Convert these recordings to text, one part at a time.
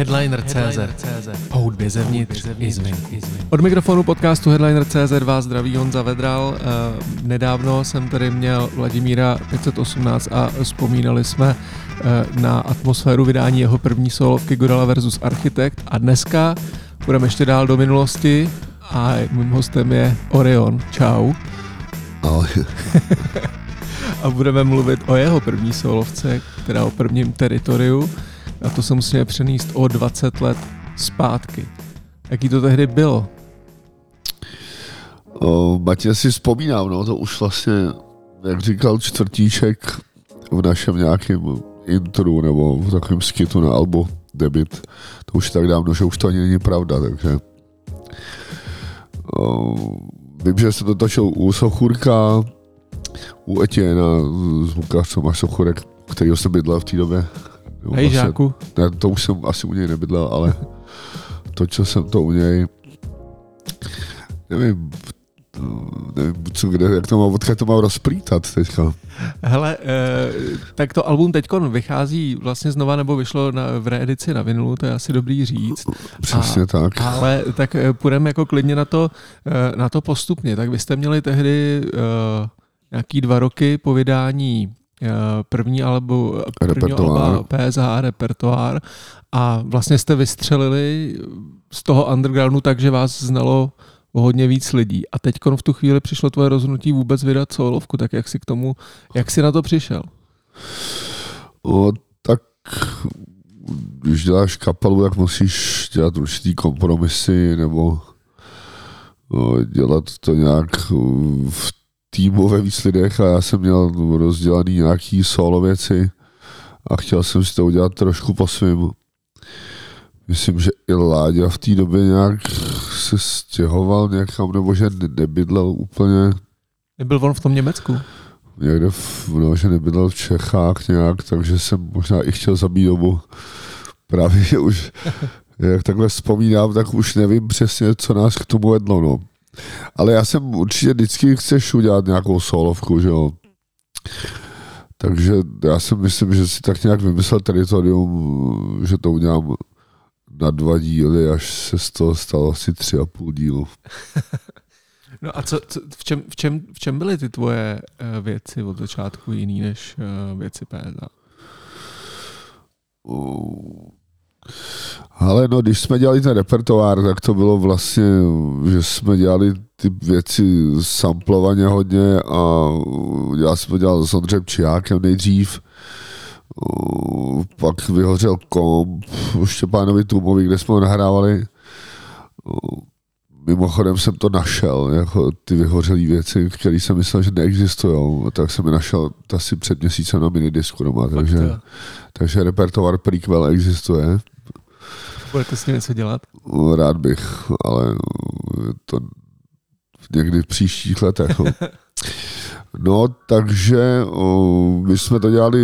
Headliner.cz Hudbě zevnitř i zvenku. Od mikrofonu podcastu Headliner.cz vás zdraví Honza Vedral. Eh, nedávno jsem tady měl Vladimíra 518 a vzpomínali jsme eh, na atmosféru vydání jeho první solovky Godala versus Architekt a dneska budeme ještě dál do minulosti a mým hostem je Orion. Čau. Ahoj. a budeme mluvit o jeho první solovce, která o prvním teritoriu a to se musíme přenést o 20 let zpátky. Jaký to tehdy bylo? Matěj si vzpomínám, no, to už vlastně, jak říkal čtvrtíček v našem nějakém intru nebo v takovém skitu na albu debit, to už tak dávno, že už to ani není pravda, takže o, vím, že se to točil u Sochurka, u Etiena, zvukař Tomáš Sochurek, kterýho jsem bydlel v té době, Jo, Hej, vlastně, žáku. Ne, to už jsem asi u něj nebydlel, ale točil jsem to u něj. Nevím, nevím, co, kde, jak to mám, odkud to mám rozplítat teďka. Hele, e, tak to album teď vychází vlastně znova, nebo vyšlo na, v reedici na vinilu, to je asi dobrý říct. Přesně a, tak. Ale tak eh, půjdeme jako klidně na to, eh, na to postupně. Tak vy jste měli tehdy uh, nějaký dva roky po vydání první albu, první alba PSH repertoár a vlastně jste vystřelili z toho undergroundu tak, že vás znalo o hodně víc lidí. A teď v tu chvíli přišlo tvoje rozhodnutí vůbec vydat solovku, tak jak si k tomu, jak si na to přišel? O, tak když děláš kapelu, tak musíš dělat určitý kompromisy nebo o, dělat to nějak v týmu ve a já jsem měl rozdělaný nějaký solo věci a chtěl jsem si to udělat trošku po svým. Myslím, že i Láďa v té době nějak se stěhoval někam, nebo že nebydlel úplně. Nebyl on v tom Německu? Někde, v, no, že nebydlel v Čechách nějak, takže jsem možná i chtěl zabít dobu. Právě, že už, jak takhle vzpomínám, tak už nevím přesně, co nás k tomu vedlo, no. Ale já jsem určitě vždycky chceš udělat nějakou solovku, že jo. Takže já si myslím, že si tak nějak vymyslel teritorium, že to udělám na dva díly, až se z toho stalo asi tři a půl dílu. No a co, co, v, čem, v, čem, v čem byly ty tvoje uh, věci od začátku jiný než uh, věci PSA? Ale no, když jsme dělali ten repertoár, tak to bylo vlastně, že jsme dělali ty věci samplovaně hodně a já jsem to dělal s Ondřejem Čiákem nejdřív, pak vyhořel komp Štěpánovi Tumovi, kde jsme ho nahrávali. Mimochodem jsem to našel, jako ty vyhořelé věci, které jsem myslel, že neexistují, tak jsem je našel asi před měsícem na minidisku doma, takže, takže repertoár prequel existuje. Budete s ním něco dělat? Rád bych, ale to někdy v příštích letech. No, takže my jsme to dělali,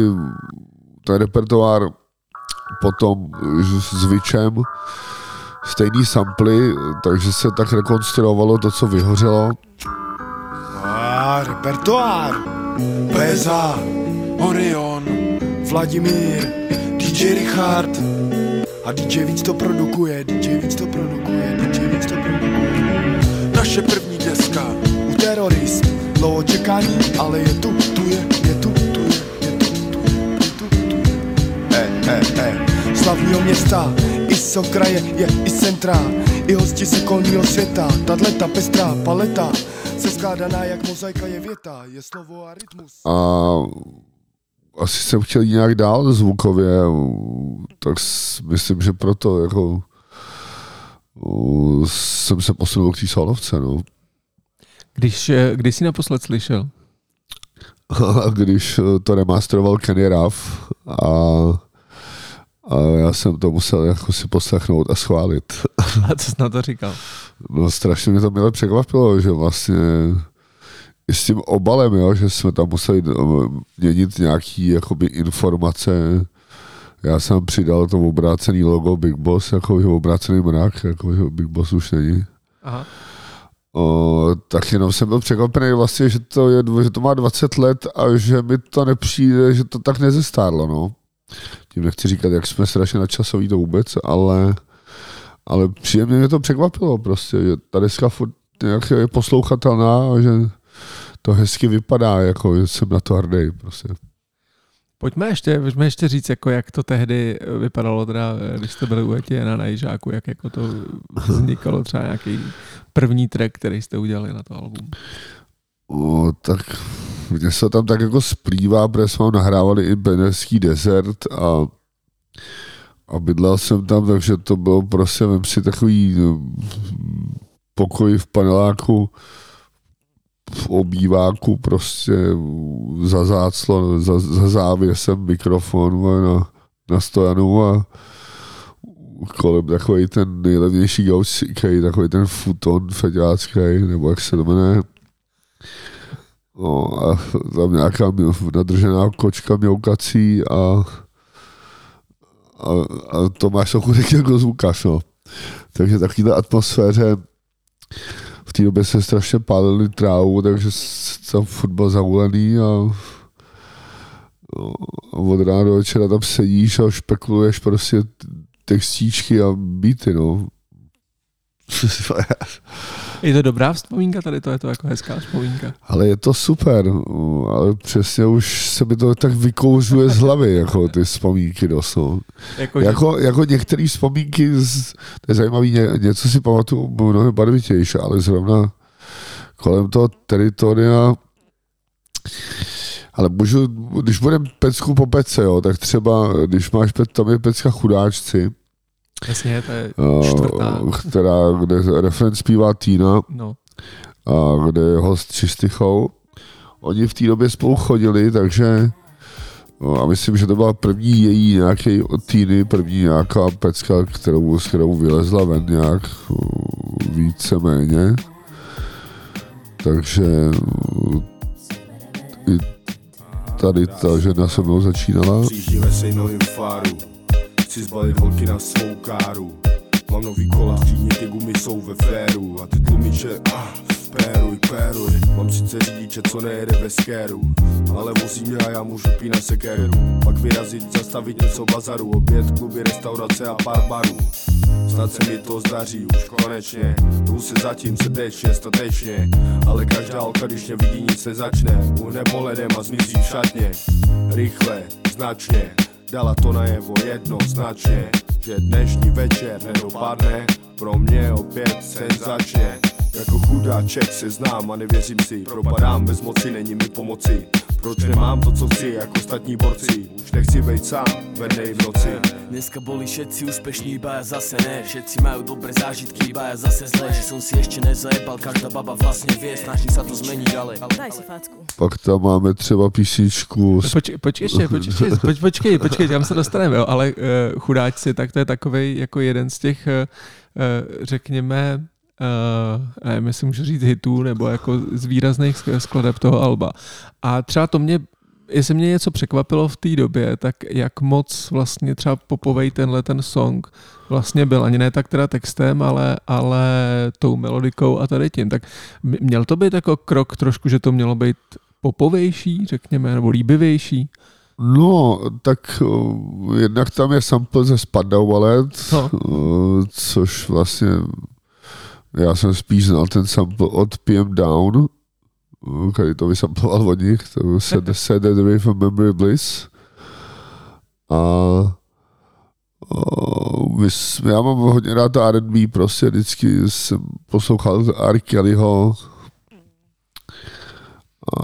ten repertoár potom s Vičem, stejný samply, takže se tak rekonstruovalo to, co vyhořelo. A repertoár. Beza, Orion, Vladimír, DJ Richard, a DJ víc to produkuje, DJ víc to produkuje, DJ víc to produkuje. Naše první deska u terorist, dlouho čekání, ale je tu, tu je, je tu, tu je, je tu, tu je, je tu, tu je. E, e, e, slavního města, i sokraje je i centra, i hosti z okolního světa, tahle ta pestrá paleta, se skládaná jak mozaika je věta, je slovo a rytmus. A asi jsem chtěl nějak dál zvukově, tak myslím, že proto jako jsem se posunul k té solovce, no. Když, eh, když jsi naposled slyšel? když to remasteroval Kenny Ruff a, a já jsem to musel jako si poslechnout a schválit. A co jsi na to říkal? No strašně mě to milé překvapilo, že vlastně i s tím obalem, jo, že jsme tam museli eh, měnit nějaký jakoby informace. Já jsem přidal to obrácený logo Big Boss, jako obrácený mrak, jako Big Boss už není. Aha. O, tak jenom jsem byl překvapený vlastně, že to, je, že to má 20 let a že mi to nepřijde, že to tak nezestárlo, no. tím nechci říkat, jak jsme strašně nadčasoví to vůbec, ale, ale příjemně mě to překvapilo prostě, že ta deska furt nějak je poslouchatelná a že to hezky vypadá, jako jsem na to hrdý prostě. Pojďme ještě, pojďme ještě říct, jako jak to tehdy vypadalo, teda, když jste byli u Etiena na Jižáku, jak jako to vznikalo třeba nějaký první track, který jste udělali na to album. O, tak mně se tam tak jako splývá, protože jsme nahrávali i Benerský desert a, a bydlel jsem tam, takže to bylo prostě, vím si, takový no, pokoj v paneláku, v obýváku prostě za záclo, za, za závěsem mikrofon na, na stojanu a kolem takový ten nejlevnější gauč takový ten futon feďácký, nebo jak se to jmenuje. No a tam nějaká nadržená kočka měukací a, a, a Tomáš Sochudek jako zvukař, no. Takže takovýhle atmosféře té době se strašně pálili trávu, takže tam zaulený a, a od rána do večera tam sedíš a špekuluješ prostě textíčky a beaty, no. Je to dobrá vzpomínka tady, to je to jako hezká vzpomínka. Ale je to super, ale přesně už se mi to tak vykouřuje z hlavy, jako ty vzpomínky dost. No. Jako, jako, jako některé vzpomínky, z, to je zajímavé, ně, něco si pamatuju mnohem barvitější, ale zrovna kolem toho teritoria ale můžu, když budeme pecku po pece, jo, tak třeba, když máš tam je pecka chudáčci, Jasně, to je čtvrtá. Která, kde referent zpívá Týna no. a kde je host Čistychou. Oni v té době spolu chodili, takže no, a myslím, že to byla první její nějaký od Týny, první nějaká pecka, kterou, s kterou vylezla ven nějak víceméně. Takže i tady ta žena se mnou začínala. Přijíždíme se faru Chci zbalit holky na svou káru. Mám nový kola, střídně ty gumy jsou ve féru. A ty tlumiče, ah, péruj, péruj. Mám sice řidiče, co nejede ve skéru Ale vozí mě a já můžu pít na sekéru. Pak vyrazit, zastavit něco bazaru Oběd, kluby, restaurace a pár barů. Snad se mi to zdaří už konečně. Jdu se zatím srdečně, statečně. Ale každá holka, když mě vidí, nic nezačne. Uhne poledem a zmizí v šatně. Rychle, značně Dala to najevo jednoznačně, že dnešní večer nedopadne pro mě opět senzačně. Jako chudáček se znám a nevěřím si, propadám bez moci, není mi pomoci. Proč nemám to, co chci, jako ostatní borci? Už nechci být sám, vednej v noci. Dneska boli všetci úspešní, iba ja zase ne. Všetci majú dobré zážitky, iba ja zase zle Že som si ešte nezajebal, každá baba vlastne vie Snažím sa to zmeniť, ale... Daj si facku. Pak tam máme třeba písničku... Poč, poč, ještě, poč, poč, počkej, počkej, tam se dostaneme, jo, ale uh, chudáci, tak to je takový jako jeden z těch, uh, řekněme, uh, nevím, jestli můžu říct hitů, nebo jako z výrazných skladeb toho alba. A třeba to mě jestli mě něco překvapilo v té době, tak jak moc vlastně třeba popovej tenhle ten song vlastně byl, ani ne tak teda textem, ale, ale tou melodikou a tady tím. Tak měl to být jako krok trošku, že to mělo být popovější, řekněme, nebo líbivější? No, tak uh, jednak tam je sample ze Spandau Ballet, no. uh, což vlastně já jsem spíš znal ten sample od PM Down, který to vysamploval od nich, to se Set Away from Memory Bliss. A uh, já mám hodně rád to R&B, prostě vždycky jsem poslouchal R. Kellyho a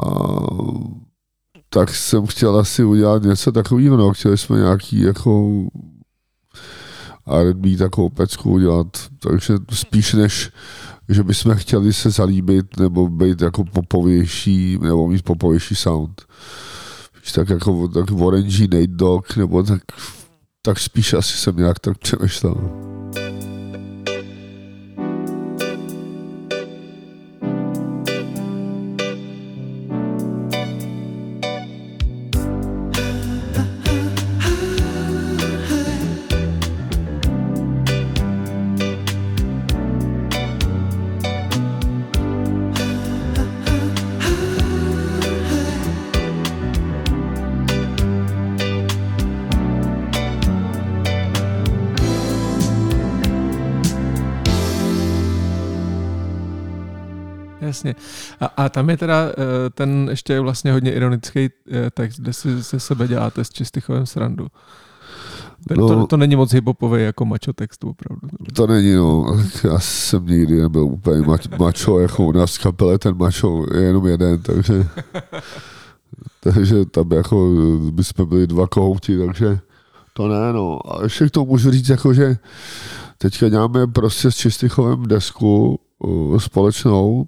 tak jsem chtěl asi udělat něco takového, no, chtěli jsme nějaký jako R&B takovou pecku udělat, takže spíš než, že bychom chtěli se zalíbit nebo být jako popovější, nebo mít popovější sound. Tak jako tak Orange Nate Dog, nebo tak, tak spíš asi jsem nějak tak přemýšlel. Jasně. A, a tam je teda eh, ten ještě vlastně hodně ironický eh, text, kde si se sebe děláte s Čistychovým srandu. No, to, to není moc hiphopový jako mačo textu, opravdu. To není, no. Já jsem nikdy nebyl úplně mač, mačo, jako u nás v kapele ten mačo je jenom jeden, takže takže tam jako by jsme byli dva kohouti, takže to ne, no. A ještě k tomu můžu říct, jako, že teďka děláme prostě s Čistychovem desku společnou,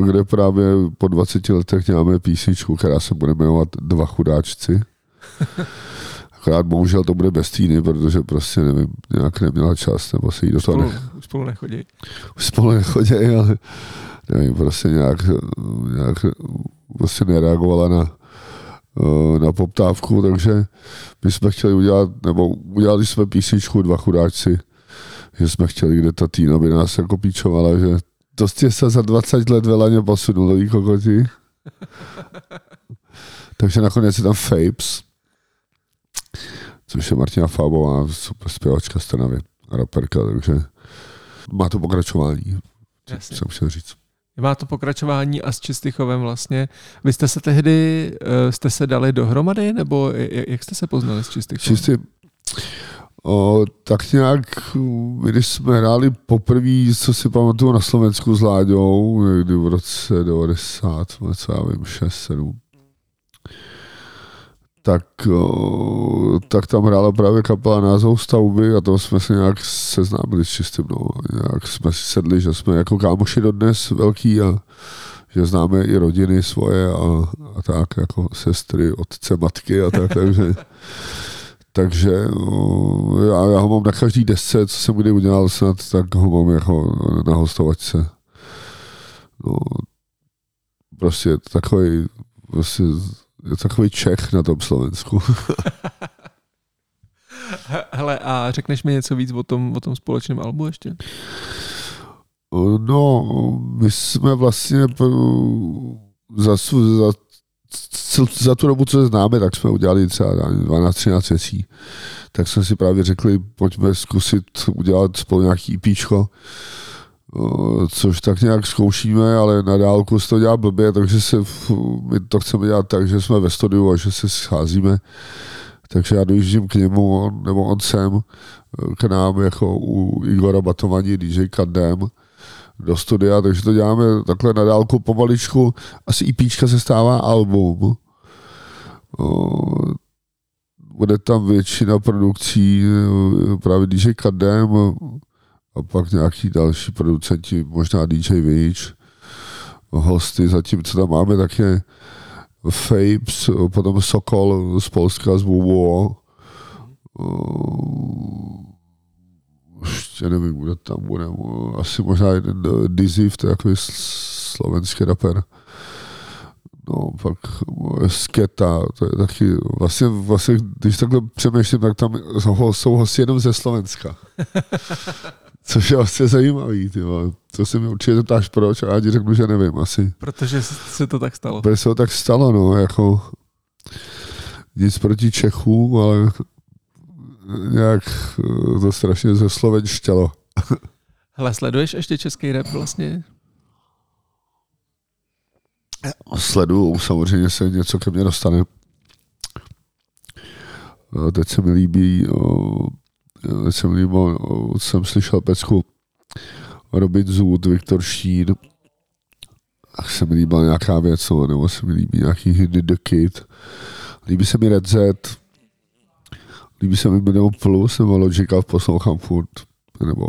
kde právě po 20 letech děláme písničku, která se bude jmenovat Dva chudáčci. Akorát bohužel to bude bez týny, protože prostě nevím, nějak neměla čas, nebo se jí do toho spolu, nech... spolu nechodí. Spolu nechodí, ale nevím, prostě nějak, nějak prostě nereagovala na, na poptávku, takže my jsme chtěli udělat, nebo udělali jsme písničku Dva chudáčci, že jsme chtěli, kde ta týna by nás jako píčovala, že to jste se za 20 let velaně posunuli, kokoti. takže nakonec je tam Fapes, což je Martina Fábová, super zpěvačka z Trnavy, raperka, takže má to pokračování, Jasně. jsem chtěl říct. Má to pokračování a s Čistychovem vlastně. Vy jste se tehdy, uh, jste se dali dohromady, nebo jak jste se poznali s Čistychovem? Čistý, O, tak nějak, když jsme hráli poprvé, co si pamatuju na Slovensku s Láďou, někdy v roce 90, co já vím, 6, 7, tak, tak tam hrála právě kapela názov stavby a to jsme se nějak seznámili s čistým. No. Nějak jsme si sedli, že jsme jako kámoši dodnes velký a že známe i rodiny svoje a, a tak, jako sestry, otce, matky a tak, takže takže já, já ho mám na každý desce, co jsem kdy udělal snad, tak ho mám jako na hostovačce. No, prostě takový prostě je takový Čech na tom Slovensku. Hele, a řekneš mi něco víc o tom, o tom společném albu ještě? No, my jsme vlastně za, za, za tu dobu, co se známe, tak jsme udělali třeba 12-13 věcí. Tak jsme si právě řekli, pojďme zkusit udělat spolu nějaký IPčko, což tak nějak zkoušíme, ale na dálku se to dělá blbě, takže se, my to chceme dělat tak, že jsme ve studiu a že se scházíme. Takže já dojíždím k němu, on, nebo on sem, k nám jako u Igora Batovaní, DJ Kandem, do studia, takže to děláme takhle na dálku pomaličku. Asi IPčka se stává album. Bude tam většina produkcí právě DJ Kadem, a pak nějaký další producenti, možná DJ Witch, hosty, zatím, co tam máme, tak je Fapes, potom Sokol z Polska, z WWO, ještě nevím, kde tam bude, asi možná jeden Dizzy, to je takový slovenský rapper. No, pak Sketa, to je taky, vlastně, vlastně když takhle přemýšlím, tak tam jsou hosti jenom ze Slovenska. Což je vlastně zajímavý, ty Co si mi určitě zeptáš proč a já ti řeknu, že nevím asi. Protože se to tak stalo. Protože se to tak stalo, no, jako nic proti Čechům, ale nějak to strašně ze slovenštělo. Hele, sleduješ ještě český rap vlastně? Sleduju, samozřejmě se něco ke mně dostane. Teď se mi líbí jsem, líbil, jsem slyšel pecku Robin Zoot, Viktor Šín, a se mi líbila nějaká věc, nebo se mi líbí nějaký Hindy The Kid. Líbí se mi Red Z, líbí se mi Minimum Plus, nebo Logical poslouchám furt, nebo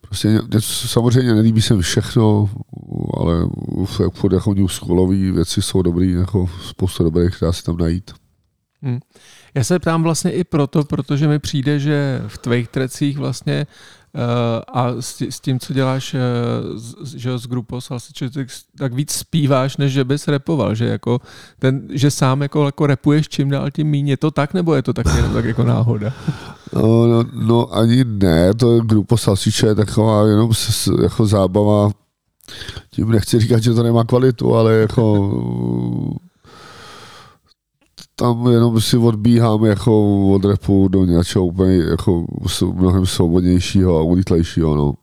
prostě samozřejmě nelíbí se mi všechno, ale furt jako new schoolový věci jsou dobrý, jako spousta dobrých dá se tam najít. Hmm. Já se ptám vlastně i proto, protože mi přijde, že v tvých trecích vlastně a s, tím, co děláš uh, že s grupou Salsičo, tak, víc zpíváš, než že bys repoval, že, jako ten, že sám jako, jako repuješ čím dál tím méně. Je to tak, nebo je to tak jenom tak jako náhoda? No, no, no ani ne, to je grupo Salsiče je taková jenom jako zábava. Tím nechci říkat, že to nemá kvalitu, ale jako tam jenom si odbíhám jako od repu do něčeho úplně jako mnohem svobodnějšího a ulítlejšího, no.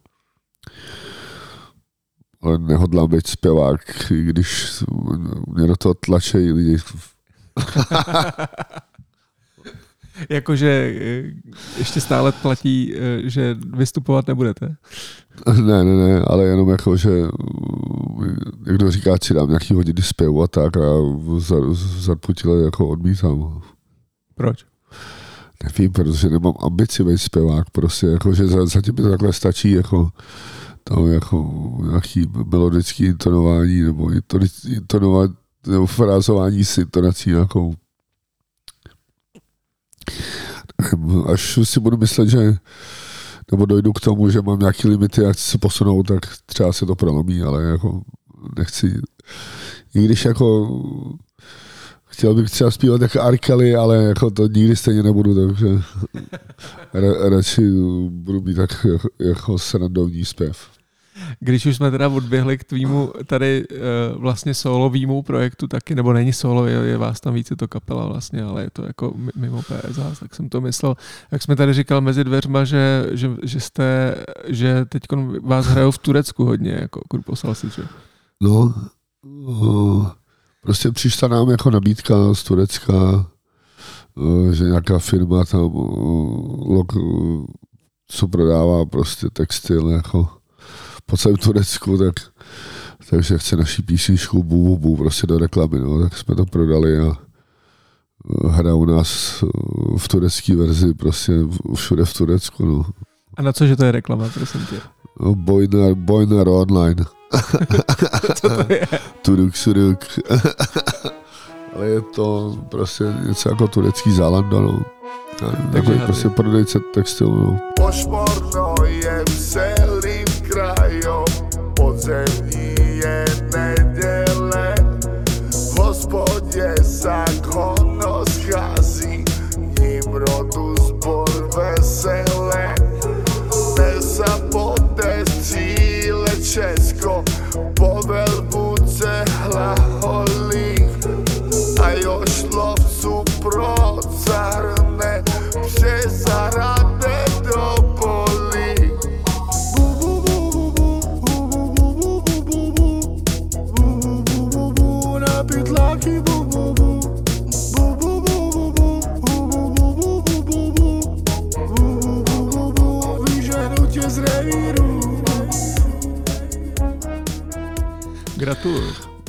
ale nehodlám být zpěvák, když mě do toho tlačejí lidi. Jakože eh, ještě stále platí, eh, že vystupovat nebudete? Ne, ne, ne, ale jenom jako, že jak kdo říká, si dám nějaký hodiny zpěvu a tak a zarputile jako odmítám. Proč? Nevím, protože nemám ambici být zpěvák, prostě jako, že zatím mi to takhle stačí, jako tam jako nějaký melodický intonování nebo intonování nebo frázování s intonací nějakou až si budu myslet, že nebo dojdu k tomu, že mám nějaký limity a chci se posunout, tak třeba se to prolomí, ale jako nechci, i když jako chtěl bych třeba zpívat jako Arkely, ale jako to nikdy stejně nebudu, takže ra, radši budu mít tak jako, jako srandovní zpěv. Když už jsme teda odběhli k tvýmu tady uh, vlastně solovýmu projektu taky, nebo není solo, je, je vás tam více to kapela vlastně, ale je to jako mimo PSH, tak jsem to myslel. Jak jsme tady říkal mezi dveřma, že, že, že jste, že teď vás hrajou v Turecku hodně, jako poslal si, že? No, uh, prostě přišla nám jako nabídka z Turecka, uh, že nějaká firma tam, co prodává prostě textil, jako po celém Turecku, tak, takže chce naší písničku bu, bu, bu, prostě do reklamy, no, tak jsme to prodali a hra u nás v turecké verzi, prostě všude v Turecku, no. A na cože to je reklama, prosím tě? No, Online. Co to je? Turuk, suruk. Ale je to prostě něco jako turecký Zalando, no. Takže prostě prodejce textilu, no. Pošporno je krajom, say.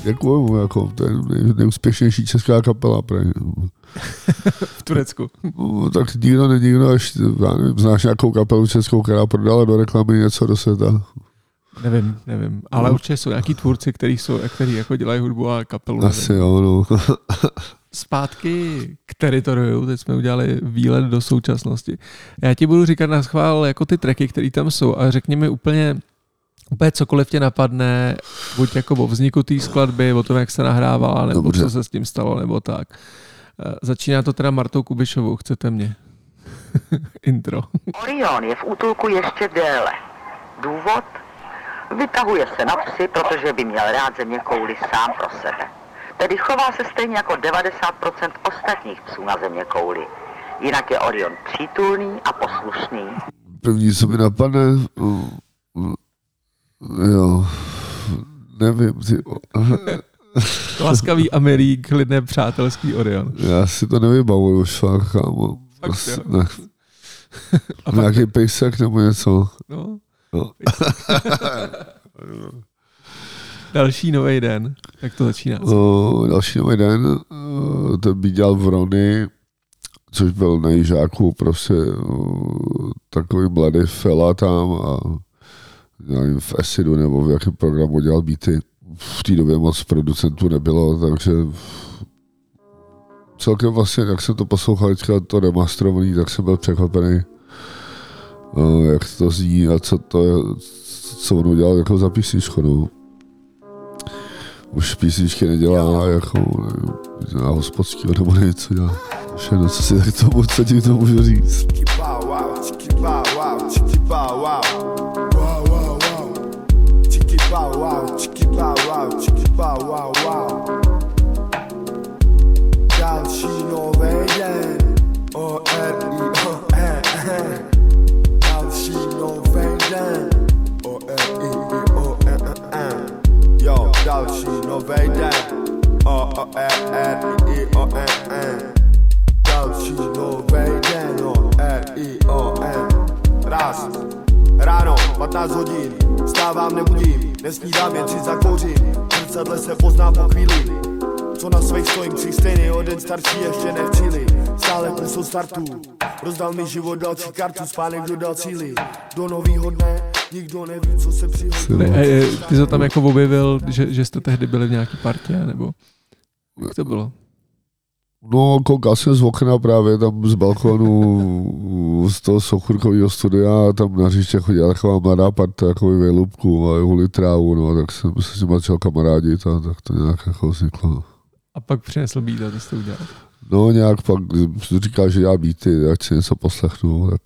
Děkuju, jako, to je nejúspěšnější česká kapela. Pre. v Turecku. No, tak nikdo, ne, nikdo, až, já nevím, znáš nějakou kapelu českou, která prodala do reklamy něco do světa? Nevím, nevím, ale no. určitě jsou nějaký tvůrci, kteří jsou, který jako dělají hudbu a kapelu. Asi nevím. jo, no. Zpátky k teritoriu, teď jsme udělali výlet do současnosti. Já ti budu říkat na schvál jako ty tracky, které tam jsou a řekni mi úplně úplně cokoliv tě napadne, buď jako o vzniku té skladby, o tom, jak se nahrávala, nebo Dobře. co se s tím stalo, nebo tak. Eh, začíná to teda Martou Kubišovou, chcete mě? Intro. Orion je v útulku ještě déle. Důvod? Vytahuje se na psy, protože by měl rád země kouli sám pro sebe. Tedy chová se stejně jako 90% ostatních psů na země kouli. Jinak je Orion přítulný a poslušný. První, co mi napadne, Jo, nevím. Ty... Laskavý Amerik, klidné přátelský Orion. Já si to nevybavuju už fakt, kámo. Fakt, ne. A Nějaký pejsek nebo něco. No. no. další nový den. Jak to začíná? No, další nový den, to by dělal v Rony, což byl na Jižáku, prostě takový mladý fela tam a nevím, v Acidu nebo v jakém programu dělal beaty. V té době moc producentů nebylo, takže celkem vlastně, jak jsem to poslouchal teďka to remasterovaný, tak jsem byl překvapený, no, jak to zní a co to je, co on udělal jako za písničku, no. Už písničky nedělá jako, nevím, na hospodský nebo něco dělá. Všechno, co si tak tomu, co ti to můžu říct. bow Ciao, wow, wow, wow. Ciao, Chino, Valen. Oh, eh, oh, eh, eh. Ciao, Chino, Yo, ciao, Chino, Valen. Oh, oh, eh, eh, oh, eh, eh. Ciao, Ráno, 15 hodin, stávám, nebudím, nesnídám, jen si zakouřím. Zrcadle se pozná po chvíli, co na svých stojím, tři stejný, o den starší ještě nevčili. Stále pusu startu, rozdal mi život další kartu, spánek dodal cíly. Do novýho dne, nikdo neví, co se přihodí. Ty jsi tam jako objevil, že, že jste tehdy byli v nějaký partě, nebo jak to bylo? No, koukal jsem z okna právě tam z balkonu z toho sochurkového studia a tam na hřiště chodila taková mladá parta, takový vejlubku a huli trávu, no, tak jsem se s ním začal kamarádit a tak to nějak jako vzniklo. A pak přinesl být a to jste udělal? No nějak pak říkal, že já býty, ať si něco poslechnu, tak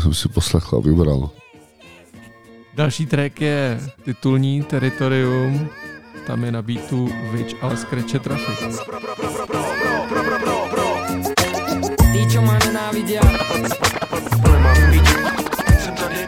jsem si poslechl a vybral. Další track je titulní Teritorium, tam je na beatu Witch, ale Scratche Traffic. Ty, čo ma nenávidia. Jsem tady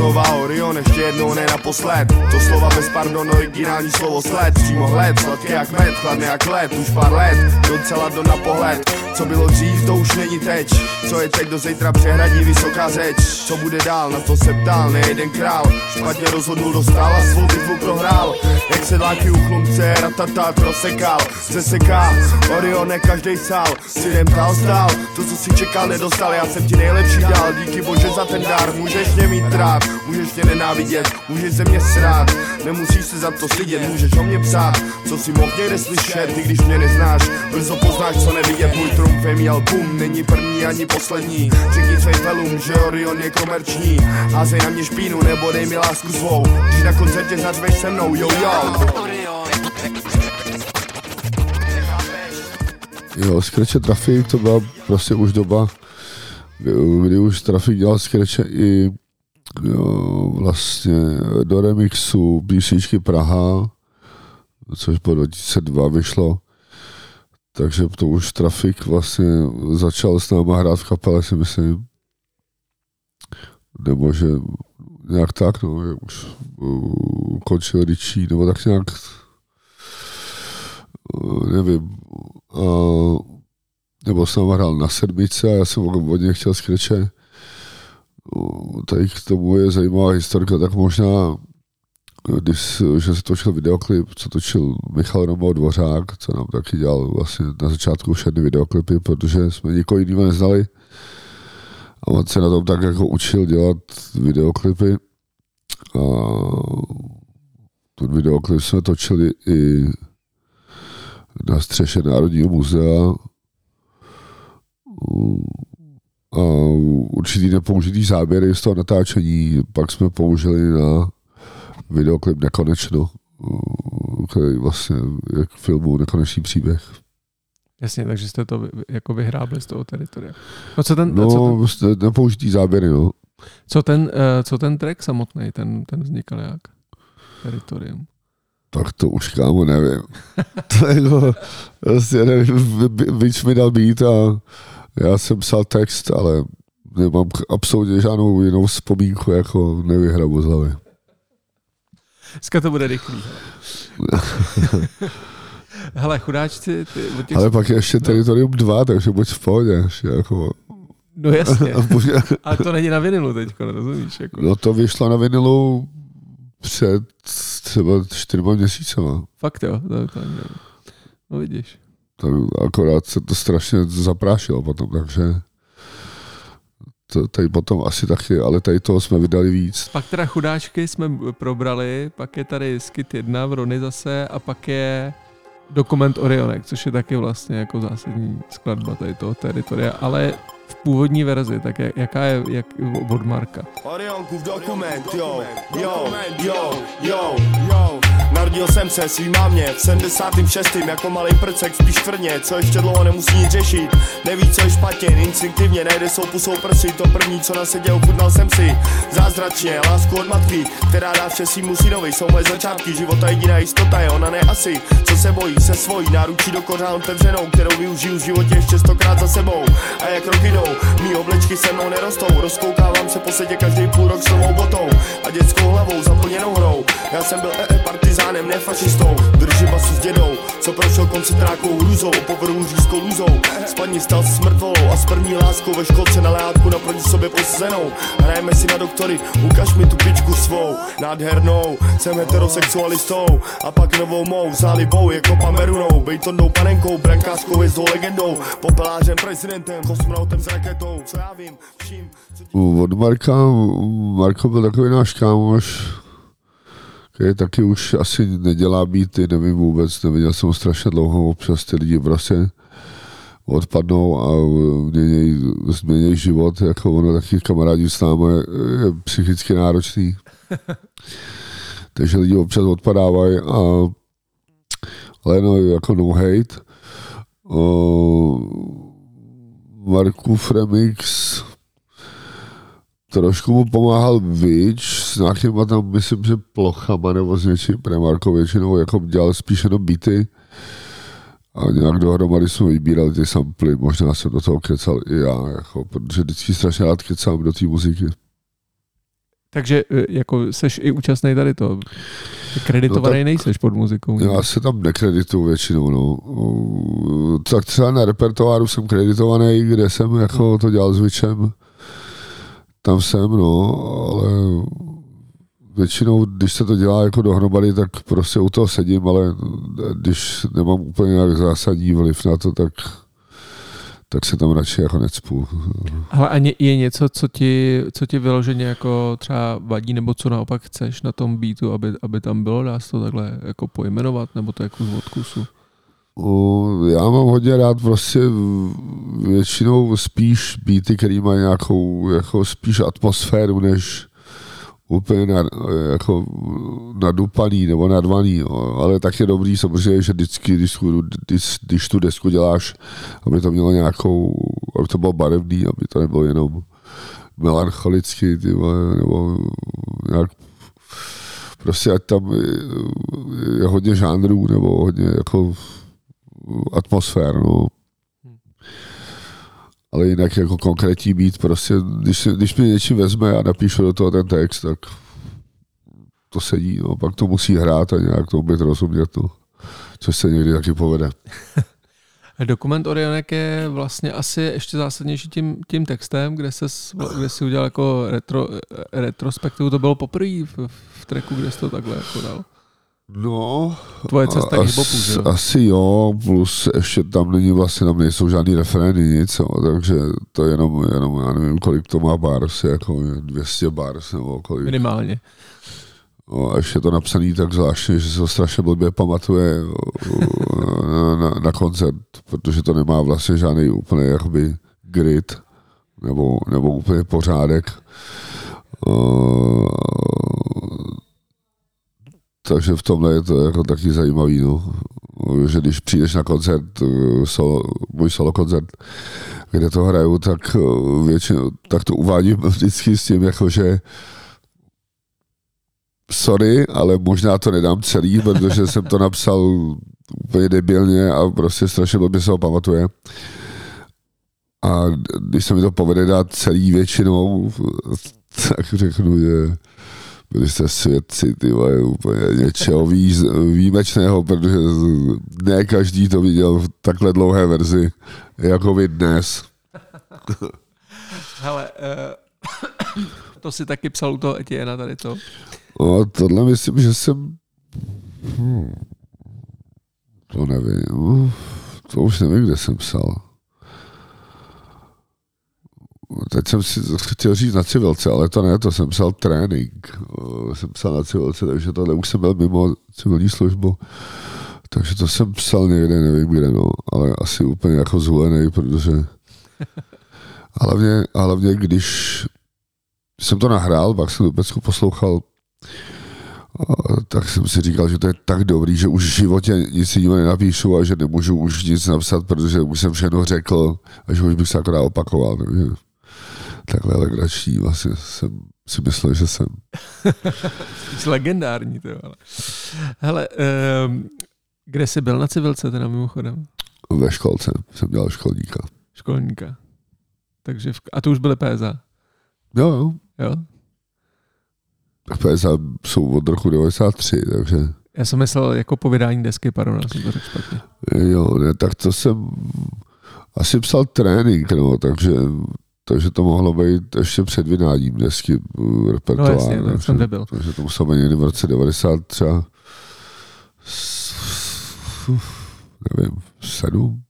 slova Orion, ještě jednou ne naposled. To slova bez pardon, originální slovo sled. Přímo hled, sladký jak med, chladný jak led Už pár let, docela do na pohled. Co bylo dřív, to už není teď. Co je teď do zítra přehradí vysoká řeč? Co bude dál, na to se ptal, nejeden král. Špatně rozhodnul, dostal a svou bitvu prohrál. Jak sedláky u chlumce, ratata prosekal. Zeseká, Orione, každý sál. Si dál stál, to co si čekal nedostal. Já jsem ti nejlepší dál, díky bože za ten dar Můžeš mě mít rád, můžeš mě nenávidět Můžeš ze mě srát, nemusíš se za to stydět Můžeš o mě psát, co si mohl někde slyšet Ty když mě neznáš, brzo poznáš co nevidět Můj trumf mý album, není první ani poslední. Řekni svým felům, že Orion je komerční. Házej na mě špínu, nebo dej mi lásku svou. Když na koncertě zařveš se mnou, jo jo. Jo, Scratche Traffic to byla prostě už doba, kdy už Traffic dělal Scratche i vlastně do remixu písničky Praha, což po 2002 vyšlo. Takže to už Trafik vlastně začal s náma hrát v kapele, si myslím. Nebo že nějak tak, no, že už uh, končil Richie, nebo tak nějak uh, nevím. Uh, nebo jsem hrál na sedmice a já jsem od něj chtěl skreče tady k tomu je zajímavá historka, tak možná když, že se točil videoklip, co točil Michal Romo Dvořák, co nám taky dělal vlastně na začátku všechny videoklipy, protože jsme nikoho jiného neznali. A on se na tom tak jako učil dělat videoklipy. A ten videoklip jsme točili i na střeše Národního muzea a určitý nepoužitý záběry z toho natáčení pak jsme použili na videoklip Nekonečno, který vlastně je k filmu Nekonečný příběh. Jasně, takže jste to jako vyhrábli z toho teritoria. No, co ten, no co ten, nepoužitý záběry, no. Co ten, eh, co ten track samotný, ten, ten vznikal jak? Teritorium. Tak to už kámo nevím. to jako, vlastně nevím, víc mi dal být a já jsem psal text, ale nemám absolutně žádnou jinou vzpomínku, jako nevyhrabu z hlavy. Dneska to bude rychlý. Hele, chudáčci... Ty, těch... Ale pak je ještě no. Teritorium 2, takže buď v pohodě. Jako... No jasně, ale to není na vinilu teď, rozumíš? Jako. No to vyšlo na vinilu před třeba čtyřma měsícema. Fakt jo? To, to, no vidíš. To, akorát se to strašně zaprášilo potom, takže to, tady potom asi taky, ale tady toho jsme vydali víc. Pak teda chudáčky jsme probrali, pak je tady Skit 1 v Rony zase a pak je dokument Orionek, což je taky vlastně jako zásadní skladba tady toho teritoria, ale v původní verzi, tak jaká je jak, od Marka? Orionkův dokument, jo, jo, jo, jo, jo. Narodil jsem se svým mámě v 76. jako malý prcek spíš tvrdně, co ještě dlouho nemusí nic řešit. Neví, co je špatně, instinktivně nejde sou pusou prsy, to první, co na sedě ochutnal jsem si. Zázračně, lásku od matky, která dá vše svým synovi, jsou moje začátky, života jediná jistota je ona ne asi. Co se bojí, se svojí, náručí do kořán otevřenou, kterou využiju v životě ještě stokrát za sebou. A jak roky jdou, mý oblečky se mnou nerostou, rozkoukávám se po každý půl rok s novou botou a dětskou hlavou zaplněnou hrou. Já jsem byl e, -e party partizánem, ne fašistou Drží basu s dědou, co prošel koncentrákou hrůzou. Povrhu řízkou lůzou. Spadni stal se smrtvolou a s první láskou ve školce na leátku naproti sobě posazenou. Hrajeme si na doktory, ukaž mi tu pičku svou. Nádhernou, jsem heterosexualistou. A pak novou mou zálibou jako pamerunou. Bejtonnou panenkou, brankářskou hvězdou legendou. Popelářem, prezidentem, kosmonautem s raketou. Co já vím, vším Od Marka, Marko byl takový náš kámoš, který taky už asi nedělá býty, nevím vůbec, neviděl jsem ho strašně dlouho, občas ty lidi prostě odpadnou a změnějí, změnějí život, jako ono taky kamarádi s námi je, psychicky náročný. Takže lidi občas odpadávají a ale no, jako no hate. O, Markův remix trošku mu pomáhal víc s nějakýma tam, myslím, že plochama nebo s něčím, Marko většinou jako dělal spíš jenom beaty a nějak dohromady jsme vybírali ty samply, možná jsem do toho kecal i já, jako, protože vždycky strašně rád kecám do té muziky. Takže e, jako seš i účastný tady to. Kreditovaný no tak, nejseš pod muzikou. Já se tam nekredituju většinou, no. Tak třeba na repertoáru jsem kreditovaný, kde jsem jako to dělal s Vičem tam jsem, no, ale většinou, když se to dělá jako dohromady, tak prostě u toho sedím, ale když nemám úplně nějak zásadní vliv na to, tak tak se tam radši jako necpu. Ale a je něco, co ti, co ti vyloženě jako třeba vadí, nebo co naopak chceš na tom beatu, aby, aby tam bylo, dá se to takhle jako pojmenovat, nebo to jako z odkusu? Já mám hodně rád prostě většinou spíš beaty, který mají nějakou jako spíš atmosféru, než úplně na, jako nadupaný nebo nadvaný, jo. ale tak je dobrý samozřejmě, že vždycky, když, když, když tu desku děláš, aby to mělo nějakou, aby to bylo barevný, aby to nebylo jenom melancholický, ty nebo nějak prostě ať tam je, hodně žánrů, nebo hodně jako atmosfér, no. Ale jinak jako konkrétní být, prostě, když, když mi něčím vezme a napíšu do toho ten text, tak to sedí, no, pak to musí hrát a nějak to být rozumět, no. což se někdy taky povede. Dokument Orionek je vlastně asi ještě zásadnější tím, tím textem, kde, ses, kde si udělal jako retro, retrospektivu. To bylo poprvé v, v treku, kde jsi to takhle jako dal. No, Tvoje cesta k hiphopu, že? Asi jo, plus ještě tam není vlastně, tam nejsou žádný refrény, nic, jo, takže to je jenom, jenom, já nevím, kolik to má bars, jako 200 bars, nebo kolik. Minimálně. No, a ještě to napsaný tak zvláštně, že se to strašně blbě pamatuje na, na, na koncert, protože to nemá vlastně žádný úplně jakoby grid, nebo, nebo úplně pořádek. Uh, takže v tomhle je to jako taky zajímavý, no. že když přijdeš na koncert, eh, solo, můj solo koncert, kde to hraju, tak eh, většinou, tak to uvádím vždycky s tím, jako že sorry, ale možná to nedám celý, protože jsem to napsal úplně debilně a prostě strašně blbě se ho pamatuje. A když se mi to povede dát celý většinou, tak řeknu, že byli jste svědci, ty vole, úplně něčeho výjimečného, protože ne každý to viděl v takhle dlouhé verzi, jako vy dnes. Hele, uh, to si taky psal u toho Etiena tady to. No, tohle myslím, že jsem... Hmm, to nevím. To už nevím, kde jsem psal teď jsem si chtěl říct na civilce, ale to ne, to jsem psal trénink. Jsem psal na civilce, takže tohle už jsem byl mimo civilní službu. Takže to jsem psal někde, nevím kde, no, ale asi úplně jako zvolený, protože hlavně, hlavně když jsem to nahrál, pak jsem to poslouchal, tak jsem si říkal, že to je tak dobrý, že už v životě nic jiného nenapíšu a že nemůžu už nic napsat, protože už jsem všechno řekl a že už bych se akorát opakoval. Takže takhle legrační vlastně jsem si myslel, že jsem. Jsi legendární, to ale. Hele, um, kde jsi byl na civilce teda mimochodem? Ve školce, jsem dělal školníka. Školníka. Takže v, a to už byly PSA? Jo, jo. Jo? Tak PSA jsou od roku 93, takže... Já jsem myslel jako po vydání desky, pardon, já jsem to řekl špatně. Jo, ne, tak to jsem asi psal trénink, no, takže, takže to mohlo být ještě před vydáním desky repertoár. No jasně, tak jsem nebyl. Takže to muselo být někdy v roce 90 třeba nevím, sedm?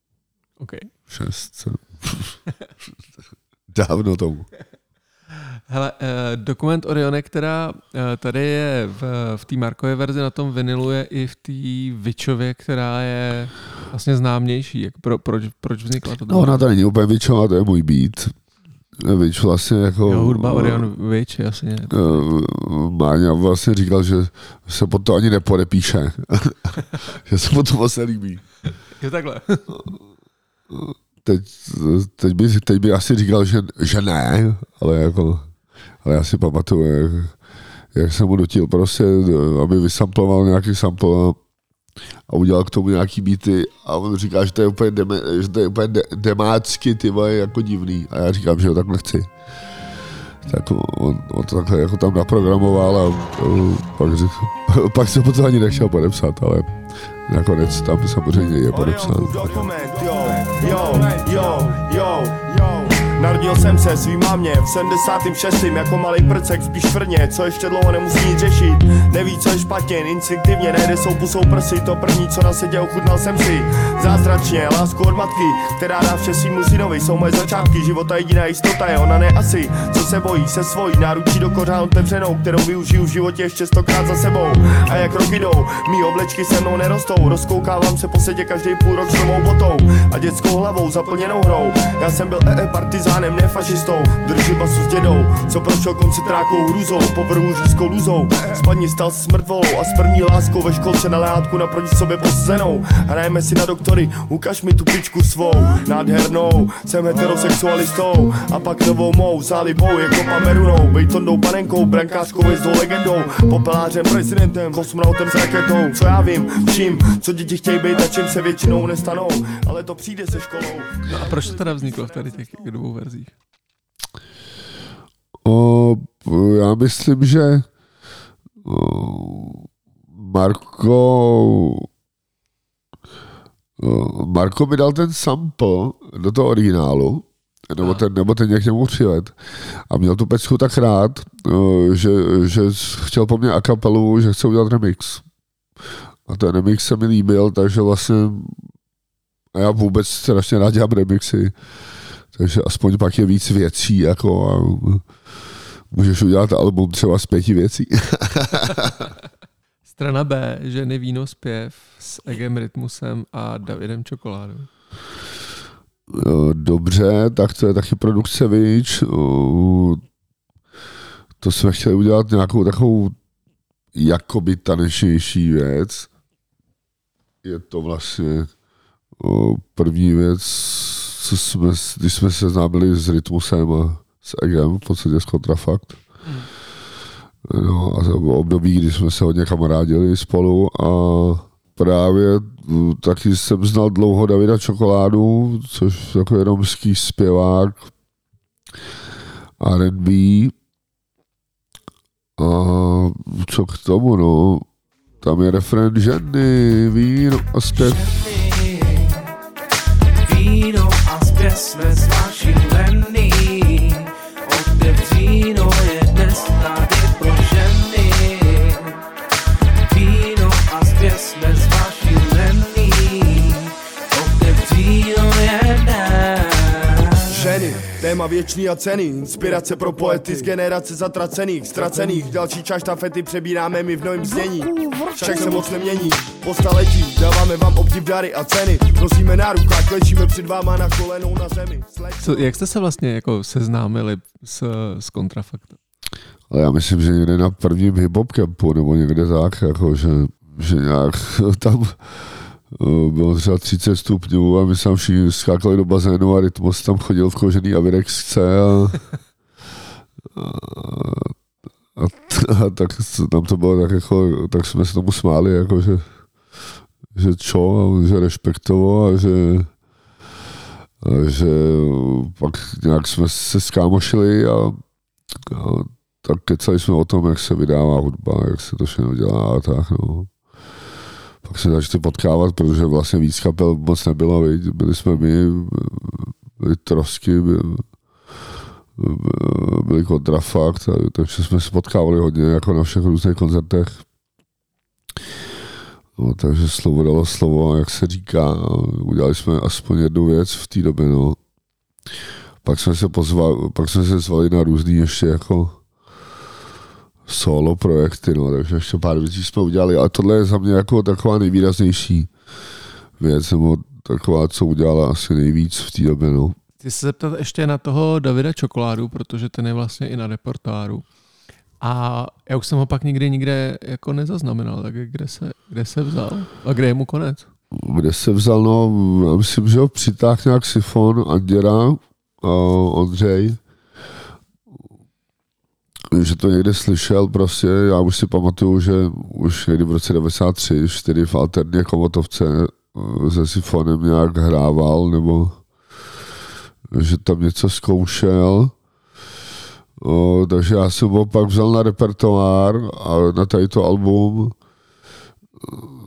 OK. Šest, sedm. Dávno tomu. Hele, eh, dokument Orione, která eh, tady je v, v té Markové verzi na tom vinilu, je i v té Vičově, která je vlastně známější. Jak pro, proč, proč vznikla to? No, ona to není úplně Vičová, to je můj beat. Vič vlastně jako... Jo, hudba Orion Vič, jasně. Uh, Máňa vlastně říkal, že se pod to ani nepodepíše. že se mu to moc líbí. Je takhle. teď, teď, by, teď by asi říkal, že, že ne, ale jako ale já si pamatuju, jak, jak jsem mu dotil prostě, aby vysamploval nějaký sample a udělal k tomu nějaký beaty a on říká, že to je úplně, deme, že to je úplně de, demácky, ty vole, jako divný. A já říkám, že ho takhle chci. Tak on, on to takhle jako tam naprogramoval a, a pak, pak se potom ani nechtěl podepsat, ale nakonec tam samozřejmě je podepsán. jo, jo, jo, jo. Narodil jsem se svý mámě v 76. jako malý prcek spíš tvrdně, co ještě dlouho nemusí nic řešit. Neví, co je špatně, instinktivně nejde jsou pusou prsy, to první, co na sedě ochutnal jsem si. Zázračně, lásku od matky, která dá vše svým synovi, jsou moje začátky, života jediná jistota je ona ne asi, co se bojí, se svojí, náručí do kořán otevřenou, kterou využiju v životě ještě stokrát za sebou. A jak roky jdou, mý oblečky se mnou nerostou, rozkoukávám se po sedě každý půl rok s novou botou a dětskou hlavou zaplněnou hrou. Já jsem byl EE partizán partizánem, ne fašistou. Drží basu s dědou, co prošel koncentrákou hrůzou Povrhu řízkou lůzou. Spadni stal se smrtvolou a s první láskou ve školce na leátku naproti sobě posezenou Hrajeme si na doktory, ukaž mi tu pičku svou. Nádhernou, jsem heterosexualistou A pak novou mou zálibou jako pamerunou. Bejtondou panenkou, brankářskou jezdou legendou Popelářem, prezidentem, kosmonautem s raketou. Co já vím, čím, co děti chtějí být a čím se většinou nestanou. Ale to přijde se školou. No a proč to teda vzniklo v tady těch dvou verzích? O, já myslím, že Marko Marko mi dal ten sample do toho originálu, nebo ten, nebo ten nějak němu přilet. A měl tu pecku tak rád, že, že chtěl po mně a kapelu, že chce udělat remix. A ten remix se mi líbil, takže vlastně a já vůbec strašně rád dělám remixy takže aspoň pak je víc věcí, jako a můžeš udělat album třeba z pěti věcí. Strana B, ženy, víno, zpěv s Egem Rytmusem a Davidem Čokoládou. Dobře, tak to je taky produkce Vič. To jsme chtěli udělat nějakou takovou jakoby tanečnější věc. Je to vlastně první věc, co jsme, když jsme se známili s Rytmusem a s Egem, v podstatě s Kontrafakt. Hmm. No a to bylo období, kdy jsme se hodně kamarádili spolu a právě taky jsem znal dlouho Davida Čokoládu, což je jako romský zpěvák R&B a co k tomu, no, tam je refren ženy, víno a zpěv. Jsme zvláštní téma věčný a ceny, inspirace pro poety z generace zatracených, ztracených, další část štafety přebíráme my v novém znění. Však se moc nemění, po staletí dáváme vám obdiv dary a ceny, nosíme na rukách, klečíme před váma na kolenou na zemi. Co, jak jste se vlastně jako seznámili s, s kontrafaktem? Ale já myslím, že někde na prvním hip-hop campu nebo někde tak, jako že, že nějak tam bylo třeba 30 stupňů a my jsme všichni skákali do bazénu a Rytmus tam chodil v kožený Avirexce a, a, a, a, tak nám to bylo tak jako, tak jsme se tomu smáli, jako že, že čo, že respektoval a že že pak nějak jsme se skámošili a, a tak kecali jsme o tom, jak se vydává hudba, jak se to všechno dělá a tak, no. Pak se začali potkávat, protože vlastně víc kapel moc nebylo, viď? byli jsme my, byli trosky, byli, byli kontrafakt, takže jsme se potkávali hodně jako na všech různých koncertech. No, takže slovo dalo slovo, jak se říká, udělali jsme aspoň jednu věc v té době, no. Pak jsme se pozvali, pak jsme se zvali na různý ještě jako solo projekty, no, takže ještě pár věcí jsme udělali, ale tohle je za mě jako taková nejvýraznější věc, nebo taková, co udělala asi nejvíc v té době, no. Chci se zeptat ještě na toho Davida Čokoládu, protože ten je vlastně i na reportáru. A já už jsem ho pak nikdy nikde jako nezaznamenal, tak kde se, kde se vzal? A kde je mu konec? Kde se vzal, no, já myslím, že ho přitáhl nějak Sifon, Anděra, a Ondřej, že to někde slyšel prostě, já už si pamatuju, že už někdy v roce 93, čtyři v alterně komotovce eh, se Sifonem nějak hrával, nebo že tam něco zkoušel. O, takže já jsem ho pak vzal na repertoár a na tady to album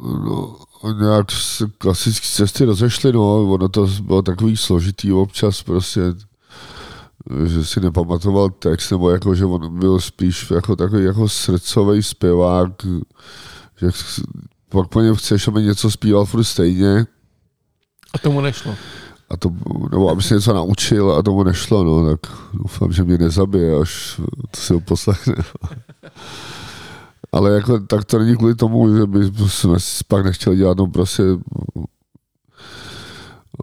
no, nějak se klasické cesty rozešly, no, ono to bylo takový složitý občas prostě, že si nepamatoval text, nebo jako, že on byl spíš jako takový jako srdcový zpěvák, že pak po něm chceš, aby něco zpíval furt stejně. A tomu nešlo a to, nebo aby se něco naučil a tomu nešlo, no, tak doufám, že mě nezabije, až to si ho poslechne. Ale jako, tak to není kvůli tomu, že by jsme pak nechtěli dělat, no prostě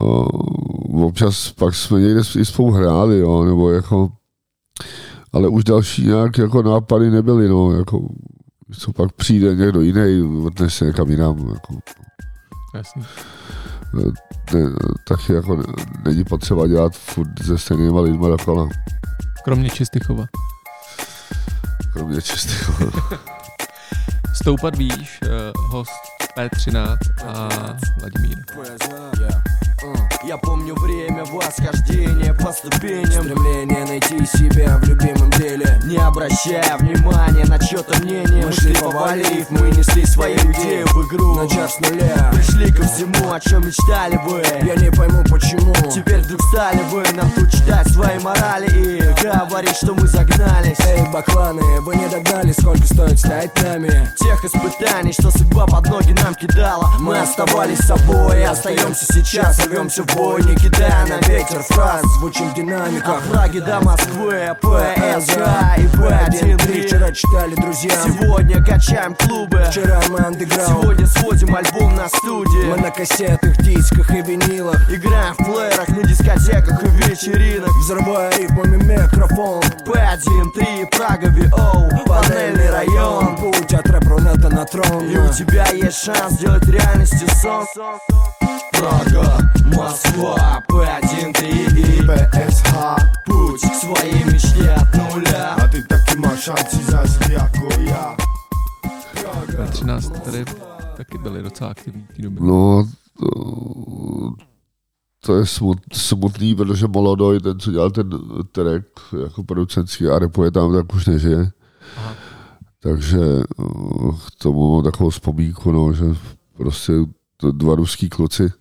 o, občas pak jsme někde i spolu hráli, jo, nebo jako ale už další nějak jako nápady nebyly, no, jako co pak přijde někdo jiný, vrtne se někam jinam, jako. Jasně ne, taky jako není potřeba dělat furt se stejnýma lidma dokola. Kromě Čistychova. Kromě Čistychova. Stoupat víš, uh, host P13 a Vladimír. Я помню время восхождения по ступеням. Стремление найти себя в любимом деле. Не обращая внимания на чье-то мнение. Мы шли повалив, мы несли свою идею в игру. Начав с нуля. Пришли ко всему, о чем мечтали бы. Я не пойму почему. Теперь вдруг стали бы нам тут читать свои морали И говорить, что мы загнались. Эй, бакланы, вы не догнали, сколько стоит стать нами. Тех испытаний, что судьба под ноги нам кидала. Мы оставались собой и остаемся сейчас, рвемся бой Не кидая на ветер. Фраз Звучим в динамиках. Праги до Москвы ПСК и П1 Вчера читали друзья Сегодня качаем клубы. Вчера мы андеграунд. Сегодня сводим альбом на студии. Мы на кассетах, дисках и винилах. Играем в плеерах на дискотеках и вечеринах Взрывая рифмами микрофон. П1, 3, Прага, ВО Панельный район. Путь от рэп-рунета на трон. И у тебя есть шанс сделать реальностью сон. Прага, Москва, П1, 3 и ПСХ Путь к своей мечте от нуля А ты taky máš šanci zase jako já 13 tady taky byli docela aktivní v té době. No, to, to je smut, smutný, protože Molodoj, ten, co dělal ten track jako producentský a repuje tam, tak už nežije. Aha. Takže k tomu mám takovou vzpomínku, no, že prostě dva ruský kluci,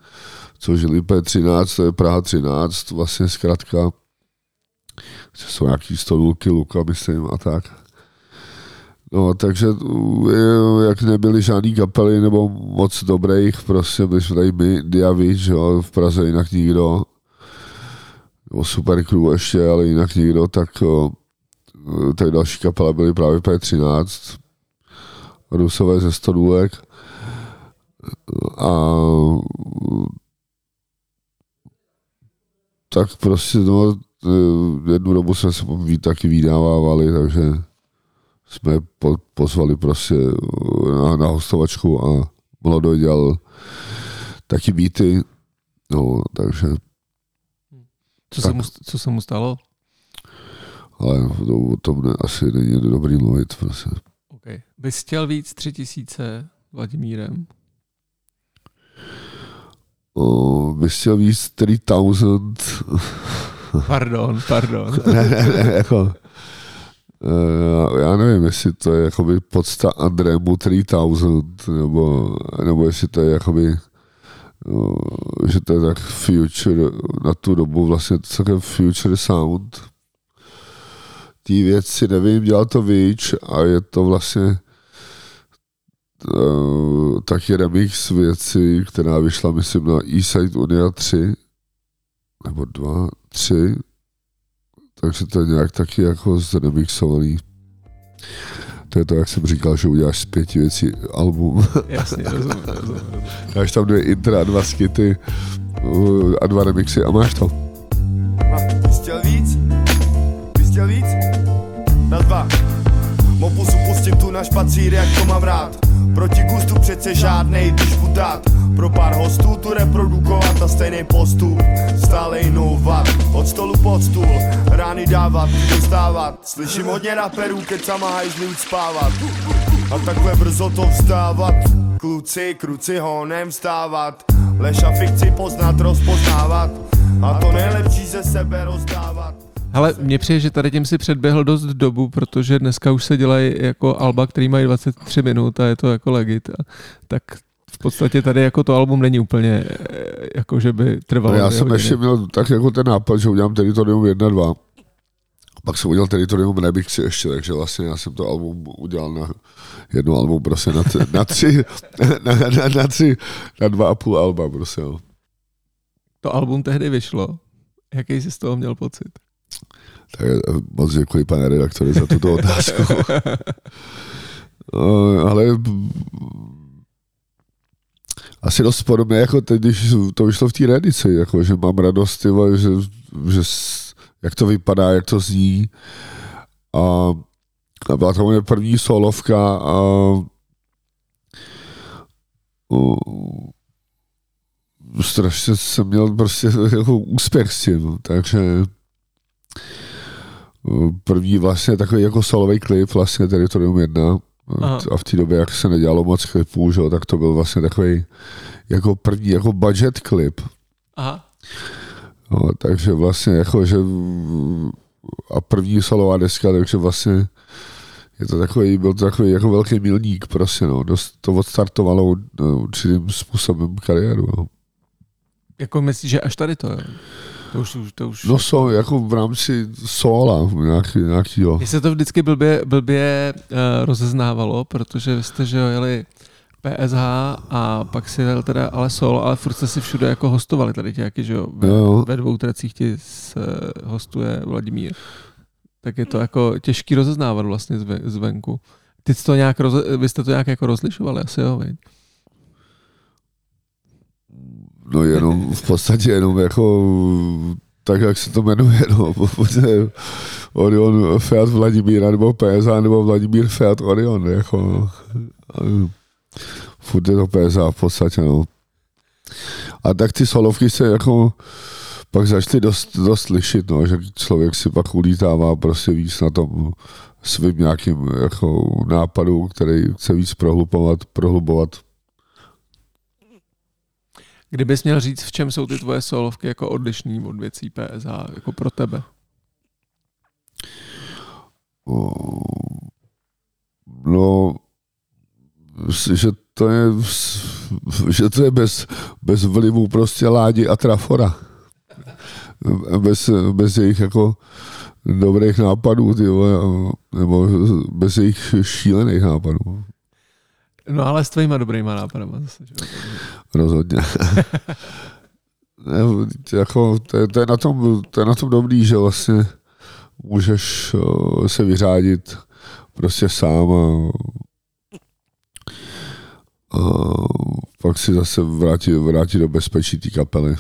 co žili P13, to je Praha 13, vlastně zkrátka, jsou nějaký stolůky, luka, myslím, a tak. No, takže jak nebyly žádný kapely nebo moc dobrých, prostě byli jsme tady my, Diavič, jo, v Praze jinak nikdo, nebo Super Crew ještě, ale jinak nikdo, tak tady další kapela byly právě P13, Rusové ze Stodůlek a tak prostě no, jednu dobu jsme se taky vydávávali, takže jsme po, pozvali prostě na, na hostovačku a Mladoj dělal taky beaty, no, takže... Co, tak. se mu, co se mu stalo? Ale to, o tom ne, asi není dobrý mluvit, prostě. Okay. Bys chtěl víc tři tisíce Vladimírem? O, bys chtěl víc 3000. Pardon, pardon. ne, ne, ne, jako, Uh, já nevím, jestli to je jakoby podsta Andrému 3000, nebo, nebo jestli to je jakoby uh, že to je tak future, na tu dobu vlastně celkem future sound. Tí věci, nevím, dělal to víc a je to vlastně uh, taky remix věci, která vyšla, myslím, na Eastside Unia 3, nebo 2, 3, takže to je nějak taky jako zremixovaný. To je to, jak jsem říkal, že uděláš z pěti věcí album. Jasně, rozumím, rozumím. Dáš tam dvě intra, dva skity uh, a dva remixy a máš to. Bys chtěl víc? Bys chtěl víc? Na dva. Na špacír, jak to mám rád. Proti gustu přece žádnej dušku dát. Pro pár hostů tu reprodukovat na stejný postup. Stále inovat, od stolu pod stůl. Rány dávat, dostávat. Slyším hodně raperů, kecama hajzli ucpávat A takhle brzo to vstávat. Kluci, kruci honem vstávat. Lež a fikci poznat, rozpoznávat. A to nejlepší ze sebe rozdávat ale mně přijde, že tady tím si předběhl dost dobu, protože dneska už se dělají jako alba, který mají 23 minut a je to jako legit. A tak v podstatě tady jako to album není úplně eh, jako, že by trvalo. No já jsem hodiny. ještě měl tak jako ten nápad, že udělám Territorium 1, 2. Pak jsem udělal Territorium Remixy ještě, takže vlastně já jsem to album udělal na jedno album prostě na, t- na tři, na, na, na, tři, na dva a půl alba prostě. No. To album tehdy vyšlo. Jaký jsi z toho měl pocit? Tak moc děkuji, pane redaktore, za tuto otázku. no, ale asi dost podobně jako teď, když to vyšlo v té reedici, jako, že mám radost, že, že, jak to vypadá, jak to zní. A, a byla to moje první solovka a, a strašně jsem měl prostě jako úspěch s tím, takže první vlastně takový jako solový klip, vlastně Territorium 1. Aha. A v té době, jak se nedělalo moc klipů, že, tak to byl vlastně takový jako první jako budget klip. Aha. No, takže vlastně jako, že a první solová deska, takže vlastně je to takový, byl to takový jako velký milník prostě, no. Dost to odstartovalo no, určitým způsobem kariéru, no. Jako myslíš, že až tady to, jo? To už, to už... No jsou jako v rámci sola nějaký, nějaký jo. Mně se to vždycky blbě, blbě uh, rozeznávalo, protože vy jste že jo, jeli PSH a pak si jel teda ale solo, ale furt jste si všude jako hostovali tady tě, jaký, že jo, ve, jo. ve dvou tracích ti se hostuje Vladimír. Tak je to jako těžký rozeznávat vlastně zve, zvenku. Ty jste to nějak, roze, vy jste to nějak jako rozlišovali asi, jo, veď? No jenom, v podstatě jenom jako tak, jak se to jmenuje, no, Orion Fiat Vladimíra, nebo PSA, nebo Vladimír Fiat Orion, jako, no. Furt je to PSA v podstatě, no. A tak ty solovky se jako pak začaly dost, dost lišit, no, že člověk si pak ulítává prostě víc na tom svým nějakým jako nápadu, který chce víc prohlubovat, prohlubovat Kdybys měl říct, v čem jsou ty tvoje solovky jako odlišný od věcí PSH, jako pro tebe? No, že to je, že to je bez, bez vlivu prostě ládi a trafora. Bez, bez jejich jako dobrých nápadů, nebo bez jejich šílených nápadů. No ale s tvýma dobrýma nápadama zase. Že? Rozhodně. ne, jako, to, je, to, je na tom, to je na tom dobrý, že vlastně můžeš se vyřádit prostě sám a, a pak si zase vrátit, vrátit do bezpečí té kapely.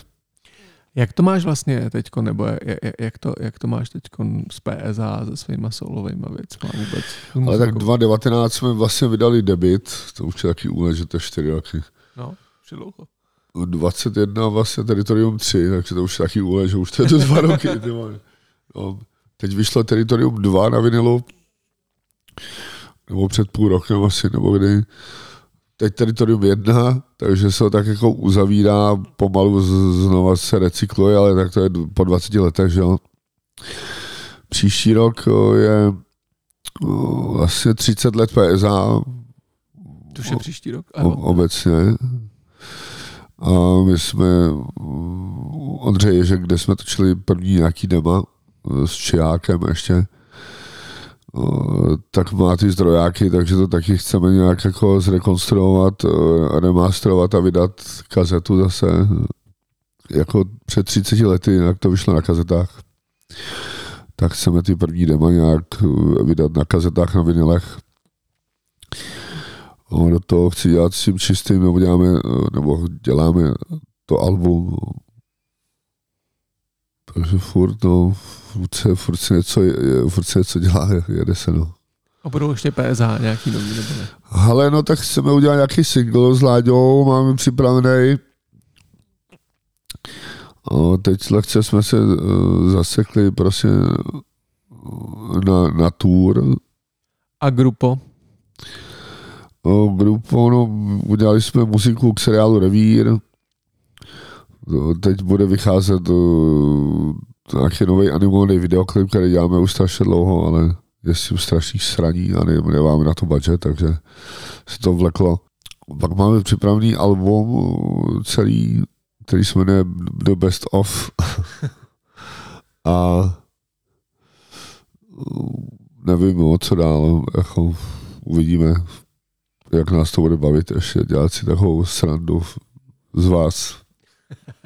Jak to máš vlastně teď, nebo jak, to, jak to máš teď s PSA se svýma solovými věcmi vůbec? Ale tak 2019 jsme vlastně vydali debit, to už je taky úlet, že to je 4 roky. No, už dlouho. 21 vlastně Territorium 3, takže to už je taky úlet, že už to je to dva roky. Ty no, teď vyšlo Territorium 2 na vinilu, nebo před půl rokem asi, nebo kdy teď teritorium jedna, takže se ho tak jako uzavírá, pomalu znova se recykluje, ale tak to je po 20 letech, že jo. Příští rok je vlastně 30 let PSA. To je příští rok. Ano. Obecně. A my jsme Ondřej že kde jsme točili první nějaký dema s Čiákem ještě, tak má ty zdrojáky, takže to taky chceme nějak jako zrekonstruovat, remasterovat a vydat kazetu zase jako před 30 lety, jak to vyšlo na kazetách. Tak chceme ty první dema nějak vydat na kazetách, na vinilech. Do toho chci dělat s tím čistým, nebo děláme, nebo děláme to album. Takže furt, no, furt se, furt se něco, furt se něco dělá, jede se, no. A budou ještě PSH nějaký nový, nebo ne? Ale no, tak chceme udělat nějaký single s Láďou, máme připravený. O, teď lehce jsme se uh, zasekli prostě na, na tour. A grupo? O, grupo, no, udělali jsme muziku k seriálu Revír. Teď bude vycházet uh, nějaký nový animovaný videoklip, který děláme už strašně dlouho, ale je s tím strašný sraní a ne, nemáme na to budget, takže se to vleklo. Pak máme připravený album celý, který se jmenuje The Best Of. a nevím, o co dál, jako uvidíme, jak nás to bude bavit ještě dělat si takovou srandu z vás.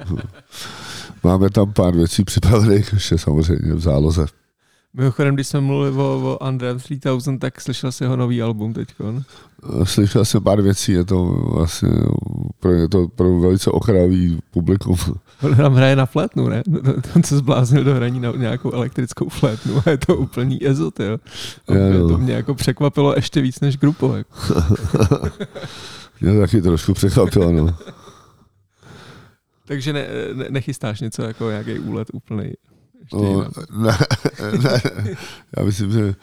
Máme tam pár věcí připravených, ještě samozřejmě v záloze. Mimochodem, když jsme mluvili o, o Andrem 3000, tak slyšel jsi jeho nový album teď? Slyšel jsem pár věcí, je to vlastně pro, je to pro velice okrajový publikum. On tam hraje na flétnu, ne? On se zbláznil do hraní na nějakou elektrickou flétnu a je to úplný ezot, jo. jo. To mě jako překvapilo ještě víc než grupo. Jako. mě taky trošku překvapilo, no. Takže ne, ne, nechystáš něco jako nějaký úlet úplný? No, ne, ne, já myslím, že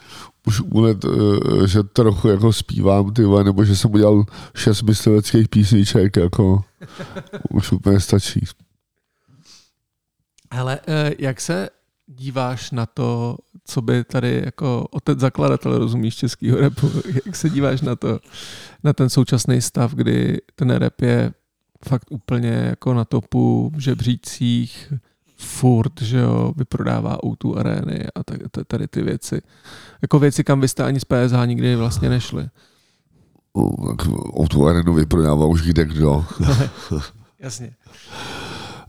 už úlet, eh, že trochu jako zpívám, ty vole, nebo že jsem udělal šest mysliveckých písniček, jako už úplně stačí. Ale eh, jak se díváš na to, co by tady jako otec zakladatel, rozumíš, českýho repu, jak se díváš na to, na ten současný stav, kdy ten rap je fakt úplně jako na topu v žebřících, furt, že jo, vyprodává O2 arény a tak, tady ty věci. Jako věci, kam byste ani z PSH nikdy vlastně nešli. O2 arénu vyprodává už kde kdo. Jasně.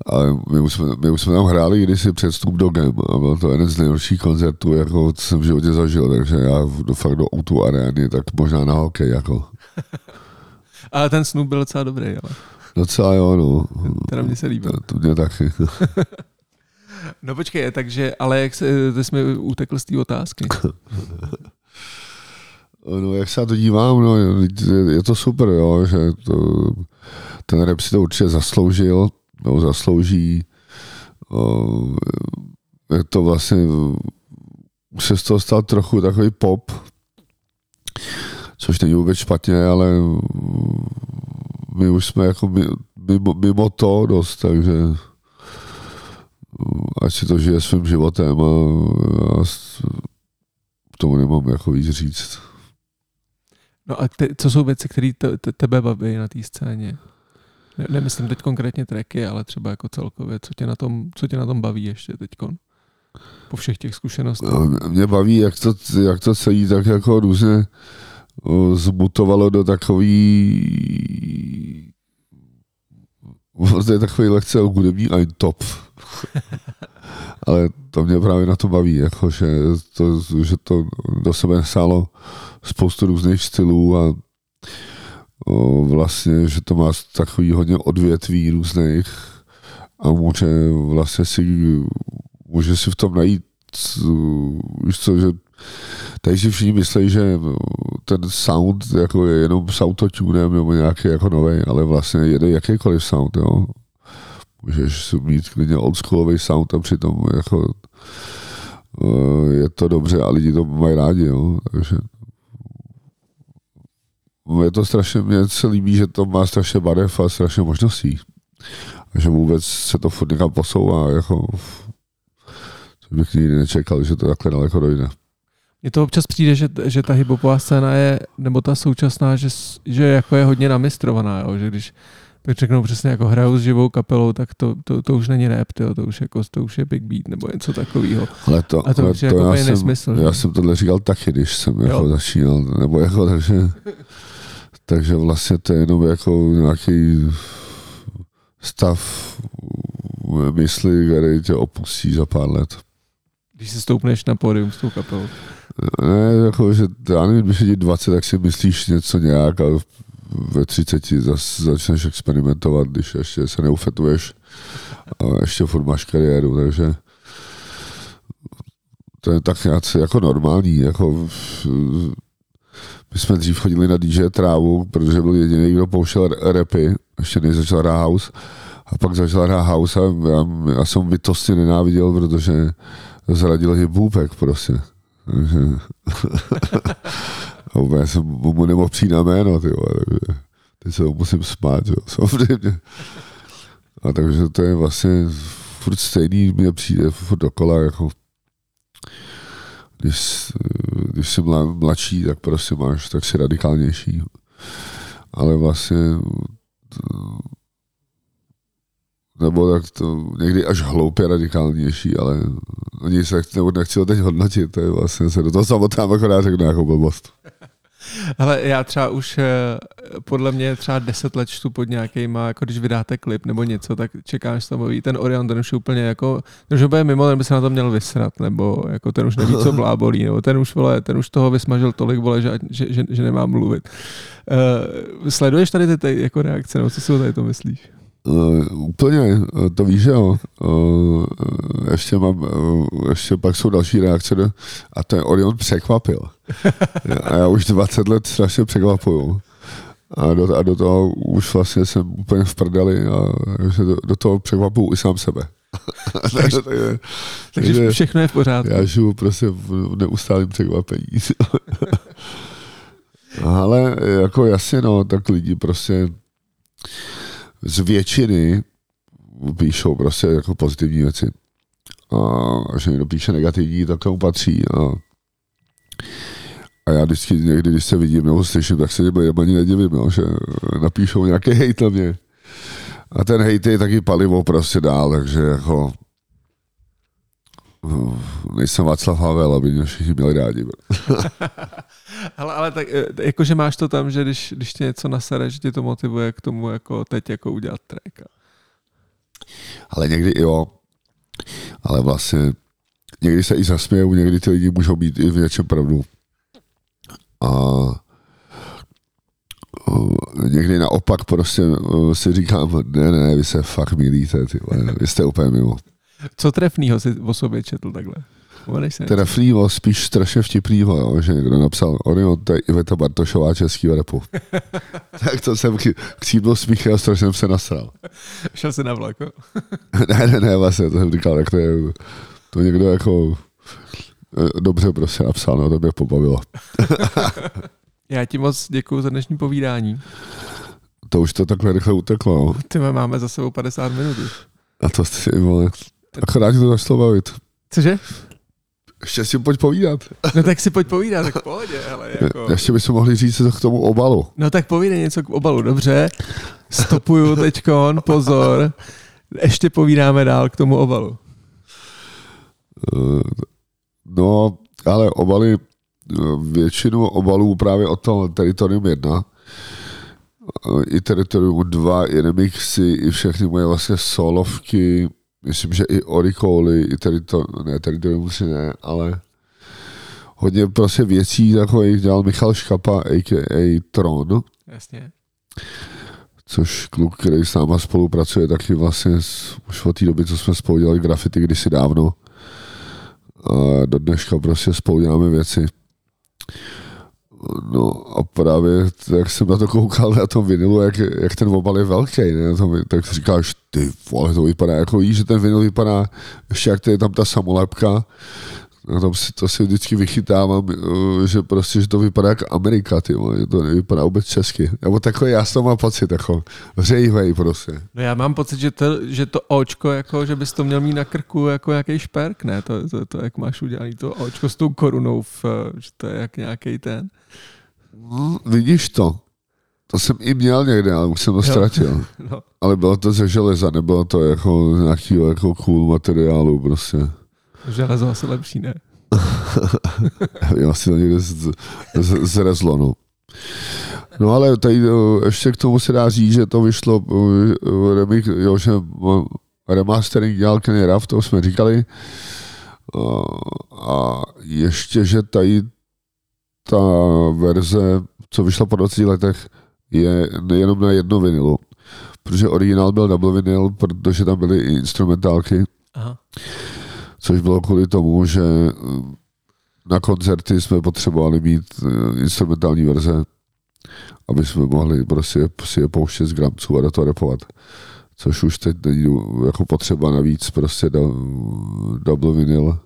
Ale my už, jsme, my už jsme tam hráli kdysi předstup do GEM a byl to jeden z nejhorších koncertů, jako co jsem v životě zažil, takže já do, fakt do O2 arény, tak možná na hokej, jako. ale ten Snoop byl docela dobrý, ale. Docela jo, no. Teda mě se líbí. To, to mě taky. no počkej, takže, ale jak se, ty jsi mi utekl z té otázky. no jak se na to dívám, no, je to super, jo, že to, ten rap si to určitě zasloužil, no, zaslouží. O, je to vlastně, už se z toho stal trochu takový pop, což není vůbec špatně, ale my už jsme jako mimo, mimo to dost, takže ať si to žije svým životem a já tomu nemám jako víc říct. No a ty, co jsou věci, které te, te, tebe baví na té scéně? Ne, nemyslím teď konkrétně tracky, ale třeba jako celkově, co tě na tom, co tě na tom baví ještě teď? Po všech těch zkušenostech. No, mě baví, jak to, jak to celý tak jako různě zmutovalo do takový to je takový lehce hudební top. Ale to mě právě na to baví, jako, že, to, že to do sebe nesálo spoustu různých stylů a o, vlastně, že to má takový hodně odvětví různých a může vlastně si, může si v tom najít víš co, že Tady si všichni myslí, že ten sound jako je jenom s autotunem nebo nějaký jako nový, ale vlastně jede jakýkoliv sound, jo. Můžeš mít klidně oldschoolový sound a přitom jako eh, je to dobře a lidi to mají rádi, jo. Takže je to strašně, mně se líbí, že to má strašně barev a strašně možností. A že vůbec se to furt někam posouvá, jako bych nikdy nečekal, že to takhle daleko dojde. Mně to občas přijde, že, že ta hiphopová scéna je, nebo ta současná, že, že jako je hodně namistrovaná, jo? že když tak řeknou přesně jako hrajou s živou kapelou, tak to, to, to už není rap, tyjo, to, už jako, to už je big beat nebo něco takového. Ale to, A to ale to jako já, jsem, nesmysl, já jsem tohle říkal taky, když jsem Jo. jako začínal, nebo jako takže, takže vlastně to je jenom jako nějaký stav mysli, který tě opustí za pár let. Když si stoupneš na pódium s tou kapelou. Ne, jako, že já nevím, když je ti 20, tak si myslíš něco nějak a ve 30 zas začneš experimentovat, když ještě se neufetuješ a ještě furt máš kariéru, takže to je tak nějak jako normální, jako my jsme dřív chodili na DJ Trávu, protože byl jediný, kdo pouštěl repy, ještě než začal hrát house, a pak začal hrát house a já, já jsem bytostně nenáviděl, protože zradil hip prostě. Takže... a úplně jsem mu nemohl přijít na jméno, ty vole, takže teď se ho musím smát, jo, samozřejmě. A takže to je vlastně furt stejný, mě přijde furt dokola, jako když, když jsi mla, mladší, tak prostě máš, tak si radikálnější. Ale vlastně to, nebo tak to někdy až hloupě radikálnější, ale nic se nebo nechci ho teď hodnotit, to je vlastně se do toho samotnám akorát řeknu nějakou blbost. Ale já třeba už eh, podle mě třeba 10 let čtu pod nějakýma, jako když vydáte klip nebo něco, tak čekáš tam ten Orion, ten už je úplně jako, ten už je úplně mimo, ten by se na to měl vysrat, nebo jako ten už neví, co blábolí, nebo ten už, vole, ten už toho vysmažil tolik, vole, že, že, že, že nemá mluvit. Uh, sleduješ tady ty, ty jako reakce, nebo co si o tady to myslíš? Uh, úplně, uh, to víš, že jo. Uh, ještě mám, uh, ještě pak jsou další reakce do, a to je Orion překvapil. a já už 20 let strašně překvapuju. A do, a do toho už vlastně jsem úplně v prdeli a že do, do toho překvapuju i sám sebe. takže, takže, takže všechno je v pořádku. Já žiju prostě v neustálém překvapení. Ale jako jasně no, tak lidi prostě z většiny píšou prostě jako pozitivní věci. A, že někdo píše negativní, tak tomu patří. A, a já vždycky někdy, když se vidím nebo slyším, tak se něm ani nedivím, jo, že napíšou nějaký hejt na mě. A ten hejt je taky palivo prostě dál, takže jako nejsem Václav Havel, aby mě všichni měli rádi. ale, ale tak, jakože máš to tam, že když, když tě něco nasere, že tě to motivuje k tomu jako teď jako udělat track. Ale někdy jo. Ale vlastně někdy se i zasmějou, někdy ty lidi můžou být i v něčem pravdu. A někdy naopak prostě si říkám, ne, ne, vy se fakt milíte, ty, vy jste úplně mimo. Co trefnýho si o sobě četl takhle? Trefnýho, spíš strašně vtipnýho, jo, že někdo napsal, Orion, to je Iveta Bartošová českýho repu. tak to jsem chcípnul smích a strašně jsem se nasral. Šel jsi na vlako? ne, ne, ne, vlastně, to jsem říkal, jak to je, to někdo jako dobře prostě napsal, no to mě pobavilo. Já ti moc děkuji za dnešní povídání. To už to takhle rychle uteklo. No. Ty máme za sebou 50 minut. A to si, vole, akorát to začalo bavit. Cože? Ještě si pojď povídat. No tak si pojď povídat, tak v pohodě, ale jako... Ještě bychom mohli říct k tomu obalu. No tak povídej něco k obalu, dobře. Stopuju teďkon, pozor. Ještě povídáme dál k tomu obalu. No, ale obaly, většinu obalů právě od toho Teritorium 1, i Teritorium 2, i remixy, i všechny moje vlastně solovky, myslím, že i Orikoly, i Teritorium, ne, Teritorium si ne, ale hodně prostě věcí takových dělal Michal Škapa, a.k.a. Tron. Jasně. Což kluk, který s náma spolupracuje, taky vlastně už od té doby, co jsme spolu dělali grafity kdysi dávno. A do dneška prostě spolu děláme věci. No a právě, jak jsem na to koukal na tom vinilu, jak, jak ten obal je velký, ne? Tom, tak si říkáš, ty vole, to vypadá jako víš, že ten vinyl vypadá, ještě jak to je tam ta samolepka, Na tom si, to si vždycky vychytávám, eh, že prostě, že to vypadá jako Amerika, ty vole, že to nevypadá vůbec česky. Nebo takový, já to mám pocit, jako řejvej prostě. No já mám pocit, že to, že to očko, jako, že bys to měl mít na krku jako nějaký šperk, ne? To, to, to, jak máš udělaný to očko s tou korunou, v, že to je jak nějaký ten. No, vidíš to. To jsem i měl někde, ale už jsem to ztratil. No. Ale bylo to ze železa, nebylo to jako nějakého jako cool materiálu prostě. Železo asi lepší, ne? Já asi to někde z, z, zrezlo, no. No ale tady ještě k tomu se dá říct, že to vyšlo remix, jo, že remastering dělal Kenny Ruff, to jsme říkali. A ještě, že tady ta verze, co vyšla po 20 letech, je nejenom na jedno vinilu, protože originál byl double vinyl, protože tam byly i instrumentálky. Aha což bylo kvůli tomu, že eh, na koncerty jsme potřebovali mít eh, instrumentální verze, aby jsme mohli prostě si je pouštět z gramců a do toho repovat. Což už teď není jako potřeba navíc prostě do, double vinyl.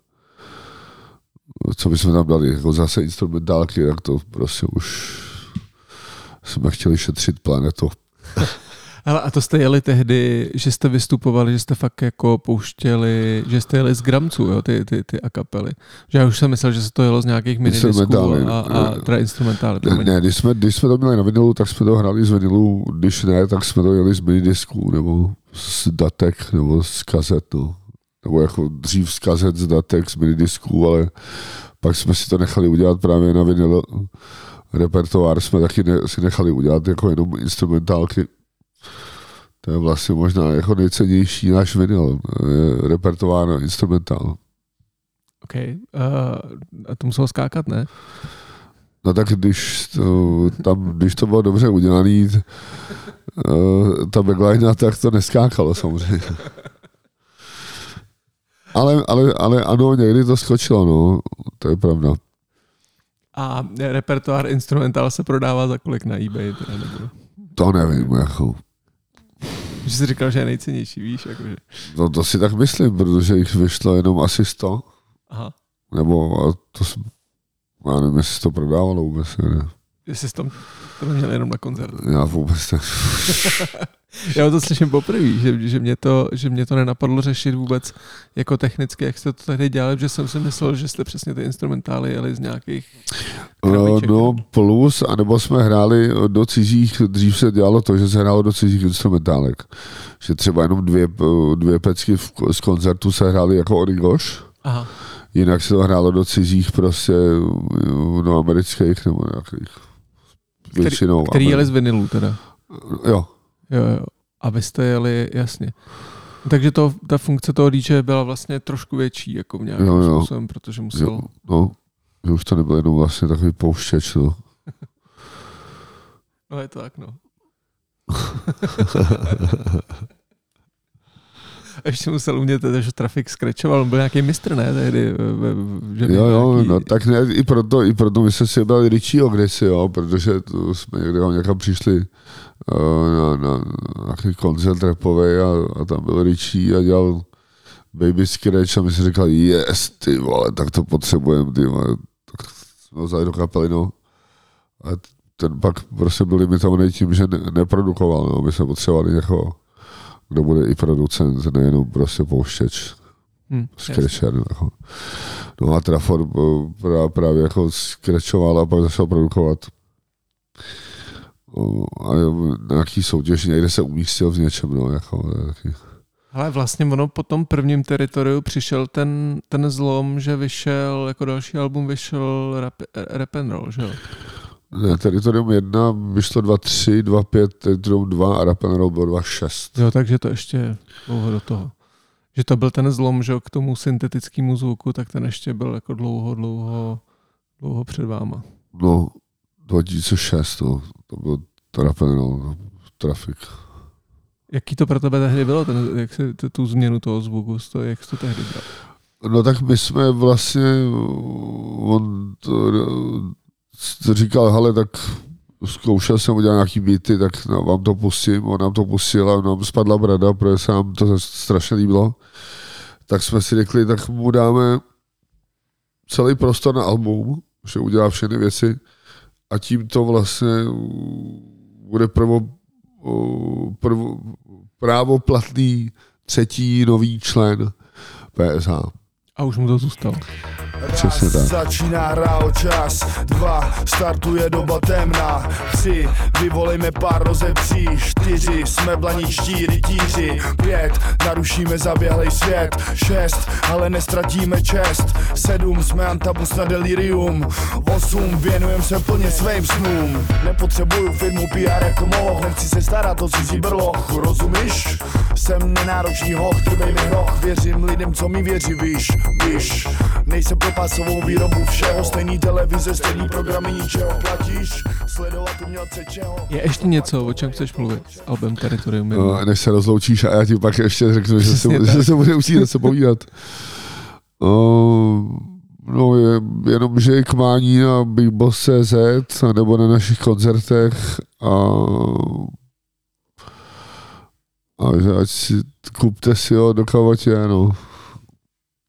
Co bychom tam dali, jako zase instrumentálky, tak to prostě už jsme chtěli šetřit planetu. Hele, a to jste jeli tehdy, že jste vystupovali, že jste fakt jako pouštěli, že jste jeli z gramců, jo, ty, ty, ty a kapely. Že já už jsem myslel, že se to jelo z nějakých minidisků a, a teda instrumentály. Ne, ne, když jsme, když jsme to měli na vinilu, tak jsme to hrali z vinilu, když ne, tak jsme to jeli z minidisků, nebo z datek, nebo z kazet, no. Nebo jako dřív z kazet, z datek, z minidisků, ale pak jsme si to nechali udělat právě na vinil repertoár jsme taky ne, si nechali udělat jako jenom instrumentálky to je vlastně možná jako nejcennější náš vinyl, repertoár instrumentál. OK. Uh, a to muselo skákat, ne? No tak když to, tam, když to bylo dobře udělaný, uh, ta backline, tak to neskákalo samozřejmě. Ale, ale, ale ano, někdy to skočilo, no, to je pravda. A repertoár instrumentál se prodává za kolik na eBay? Teda, nebo? To nevím, jako. Že jsi říkal, že je nejcennější, víš? Jakože. No to si tak myslím, protože jich vyšlo jenom asi 100. Aha. Nebo a to, já nevím, jestli to prodávalo vůbec, ne. Jestli jsi to, to měl jenom na koncert. Já vůbec ne. Já to slyším poprvé, že, že, mě to, že mě to nenapadlo řešit vůbec jako technicky, jak jste to tady dělali, že jsem si myslel, že jste přesně ty instrumentály jeli z nějakých No, no plus, anebo jsme hráli do cizích, dřív se dělalo to, že se hrálo do cizích instrumentálek. Že třeba jenom dvě, dvě pecky z koncertu se hrály jako origoš. Aha. Jinak se to hrálo do cizích prostě no, amerických nebo nějakých většinou. Který, který jeli z vinilu teda. Jo, Jo, jo. A vy jste jeli, jasně. Takže to, ta funkce toho DJ byla vlastně trošku větší, jako v nějakém jo, jo. způsobem, protože musel... Jo, no, že už to nebyl jenom vlastně takový pouštěč, no. no je to tak, no. ještě musel umět, že trafik skrečoval, on byl nějaký mistr, ne, tehdy, že Jo, jo, nějaký... no tak ne, i proto, i proto my jsme si brali Richieho kdysi, jo, protože to jsme někde někam přišli uh, na, na, na nějaký koncert repový a, a, tam byl Richie a dělal Baby Scratch a my si říkali, yes, ty vole, tak to potřebujeme, ty vole, tak jsme vzali do kapely, no. A ten pak prostě byl limitovaný tím, že ne, neprodukoval, no, my jsme potřebovali někoho kdo bude i producent, nejenom prostě pouštěč. Hmm. Jako. No a Trafford eh, právě jako skrečoval a pak začal produkovat. A nějaký soutěž někde se umístil v něčem, no, jako, taky. Ale vlastně ono po tom prvním teritoriu přišel ten, ten zlom, že vyšel, jako další album vyšel rap, rap and roll, že jo? Ne, Teritorium 1 vyšlo 2.3, 2.5, Teritorium 2 a Rap and Roll bylo 2.6. Jo, takže to ještě dlouho do toho. Že to byl ten zlom, že k tomu syntetickému zvuku, tak ten ještě byl jako dlouho, dlouho, dlouho před váma. No, 2006, to, no, to byl to Rap and Roll, no, Trafik. Jaký to pro tebe tehdy bylo, ten, jak se, tu změnu toho zvuku, to, jak jsi to tehdy bral? No tak my jsme vlastně, on to, říkal, hele, tak zkoušel jsem udělat nějaký beaty, tak no, vám to pustím, on nám to pustil a nám spadla brada, protože se nám to strašně líbilo. Tak jsme si řekli, tak mu dáme celý prostor na album, že udělá všechny věci a tím to vlastně bude prvo, prvo, právoplatný třetí nový člen PSH. A už mu to zůstalo. Přesně tak. Začíná hrál čas, dva, startuje doba temná, tři, vyvolejme pár rozepří, čtyři, jsme blaničtí rytíři, pět, narušíme zaběhlej svět, šest, ale nestratíme čest, sedm, jsme antabus na delirium, osm, věnujem se plně svým snům, nepotřebuju firmu PR jako moloch, nechci se starat o cizí brloch, rozumíš? Jsem nenáročný hoch, trvej mi hroch, věřím lidem, co mi věří, víš, víš, nejsem pro pasovou výrobu všeho, stejný televize, stejný programy, ničeho platíš, sledovat umělce čeho. Je ještě něco, o čem chceš mluvit? Album Territorium. No, než se rozloučíš a já ti pak ještě řeknu, že se, že se bude učit něco povídat. No, no je, jenom, že je k mání na BigBoss.cz nebo na našich koncertech a a že ať si, kupte si ho do kavatě, no.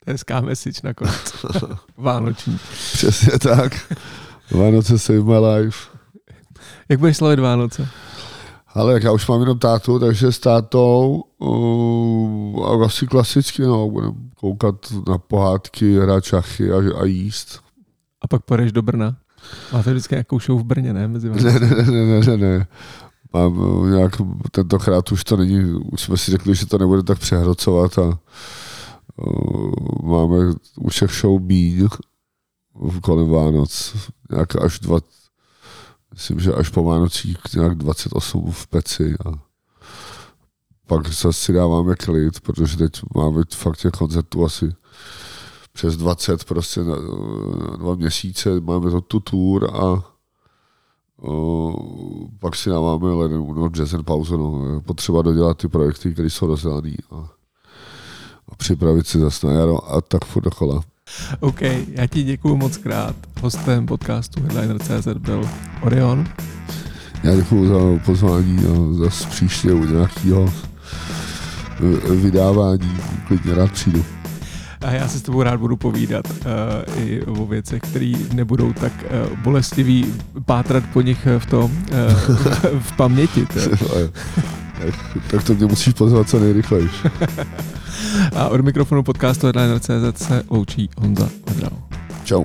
Hezká message nakonec. Vánoční. Přesně tak. Vánoce save my life. Jak budeš slavit Vánoce? Ale jak já už mám jenom tátu, takže s tátou uh, asi klasicky, no, budeme koukat na pohádky, hrát šachy a, a jíst. A pak pojedeš do Brna? Máte vždycky nějakou show v Brně, ne? Mezi ne, ne, ne, ne, ne, ne. Mám nějak, tentokrát už to není, už jsme si řekli, že to nebude tak přehrocovat a máme u všech show míň kolem Vánoc, nějak až dva, myslím, že až po Vánocích nějak 28 v peci a pak zase si dáváme klid, protože teď máme fakt těch koncertů asi přes 20 prostě na, na dva měsíce, máme to tu tour a o, pak si dáváme leden, no, jazz pauzu, no, potřeba dodělat ty projekty, které jsou rozdaný. A, a připravit si zase na jaro a tak furt dokola. OK, já ti děkuji moc krát. Hostem podcastu Headliner.cz byl Orion. Já děkuji za pozvání a zase příště u nějakého vydávání klidně rád přijdu. A já se s tebou rád budu povídat uh, i o věcech, které nebudou tak uh, bolestivý, pátrat po nich v tom, uh, v paměti. tak to mě musíš pozvat co nejrychleji. A od mikrofonu podcastu Headliner.cz se loučí Honza Vedral. Čau.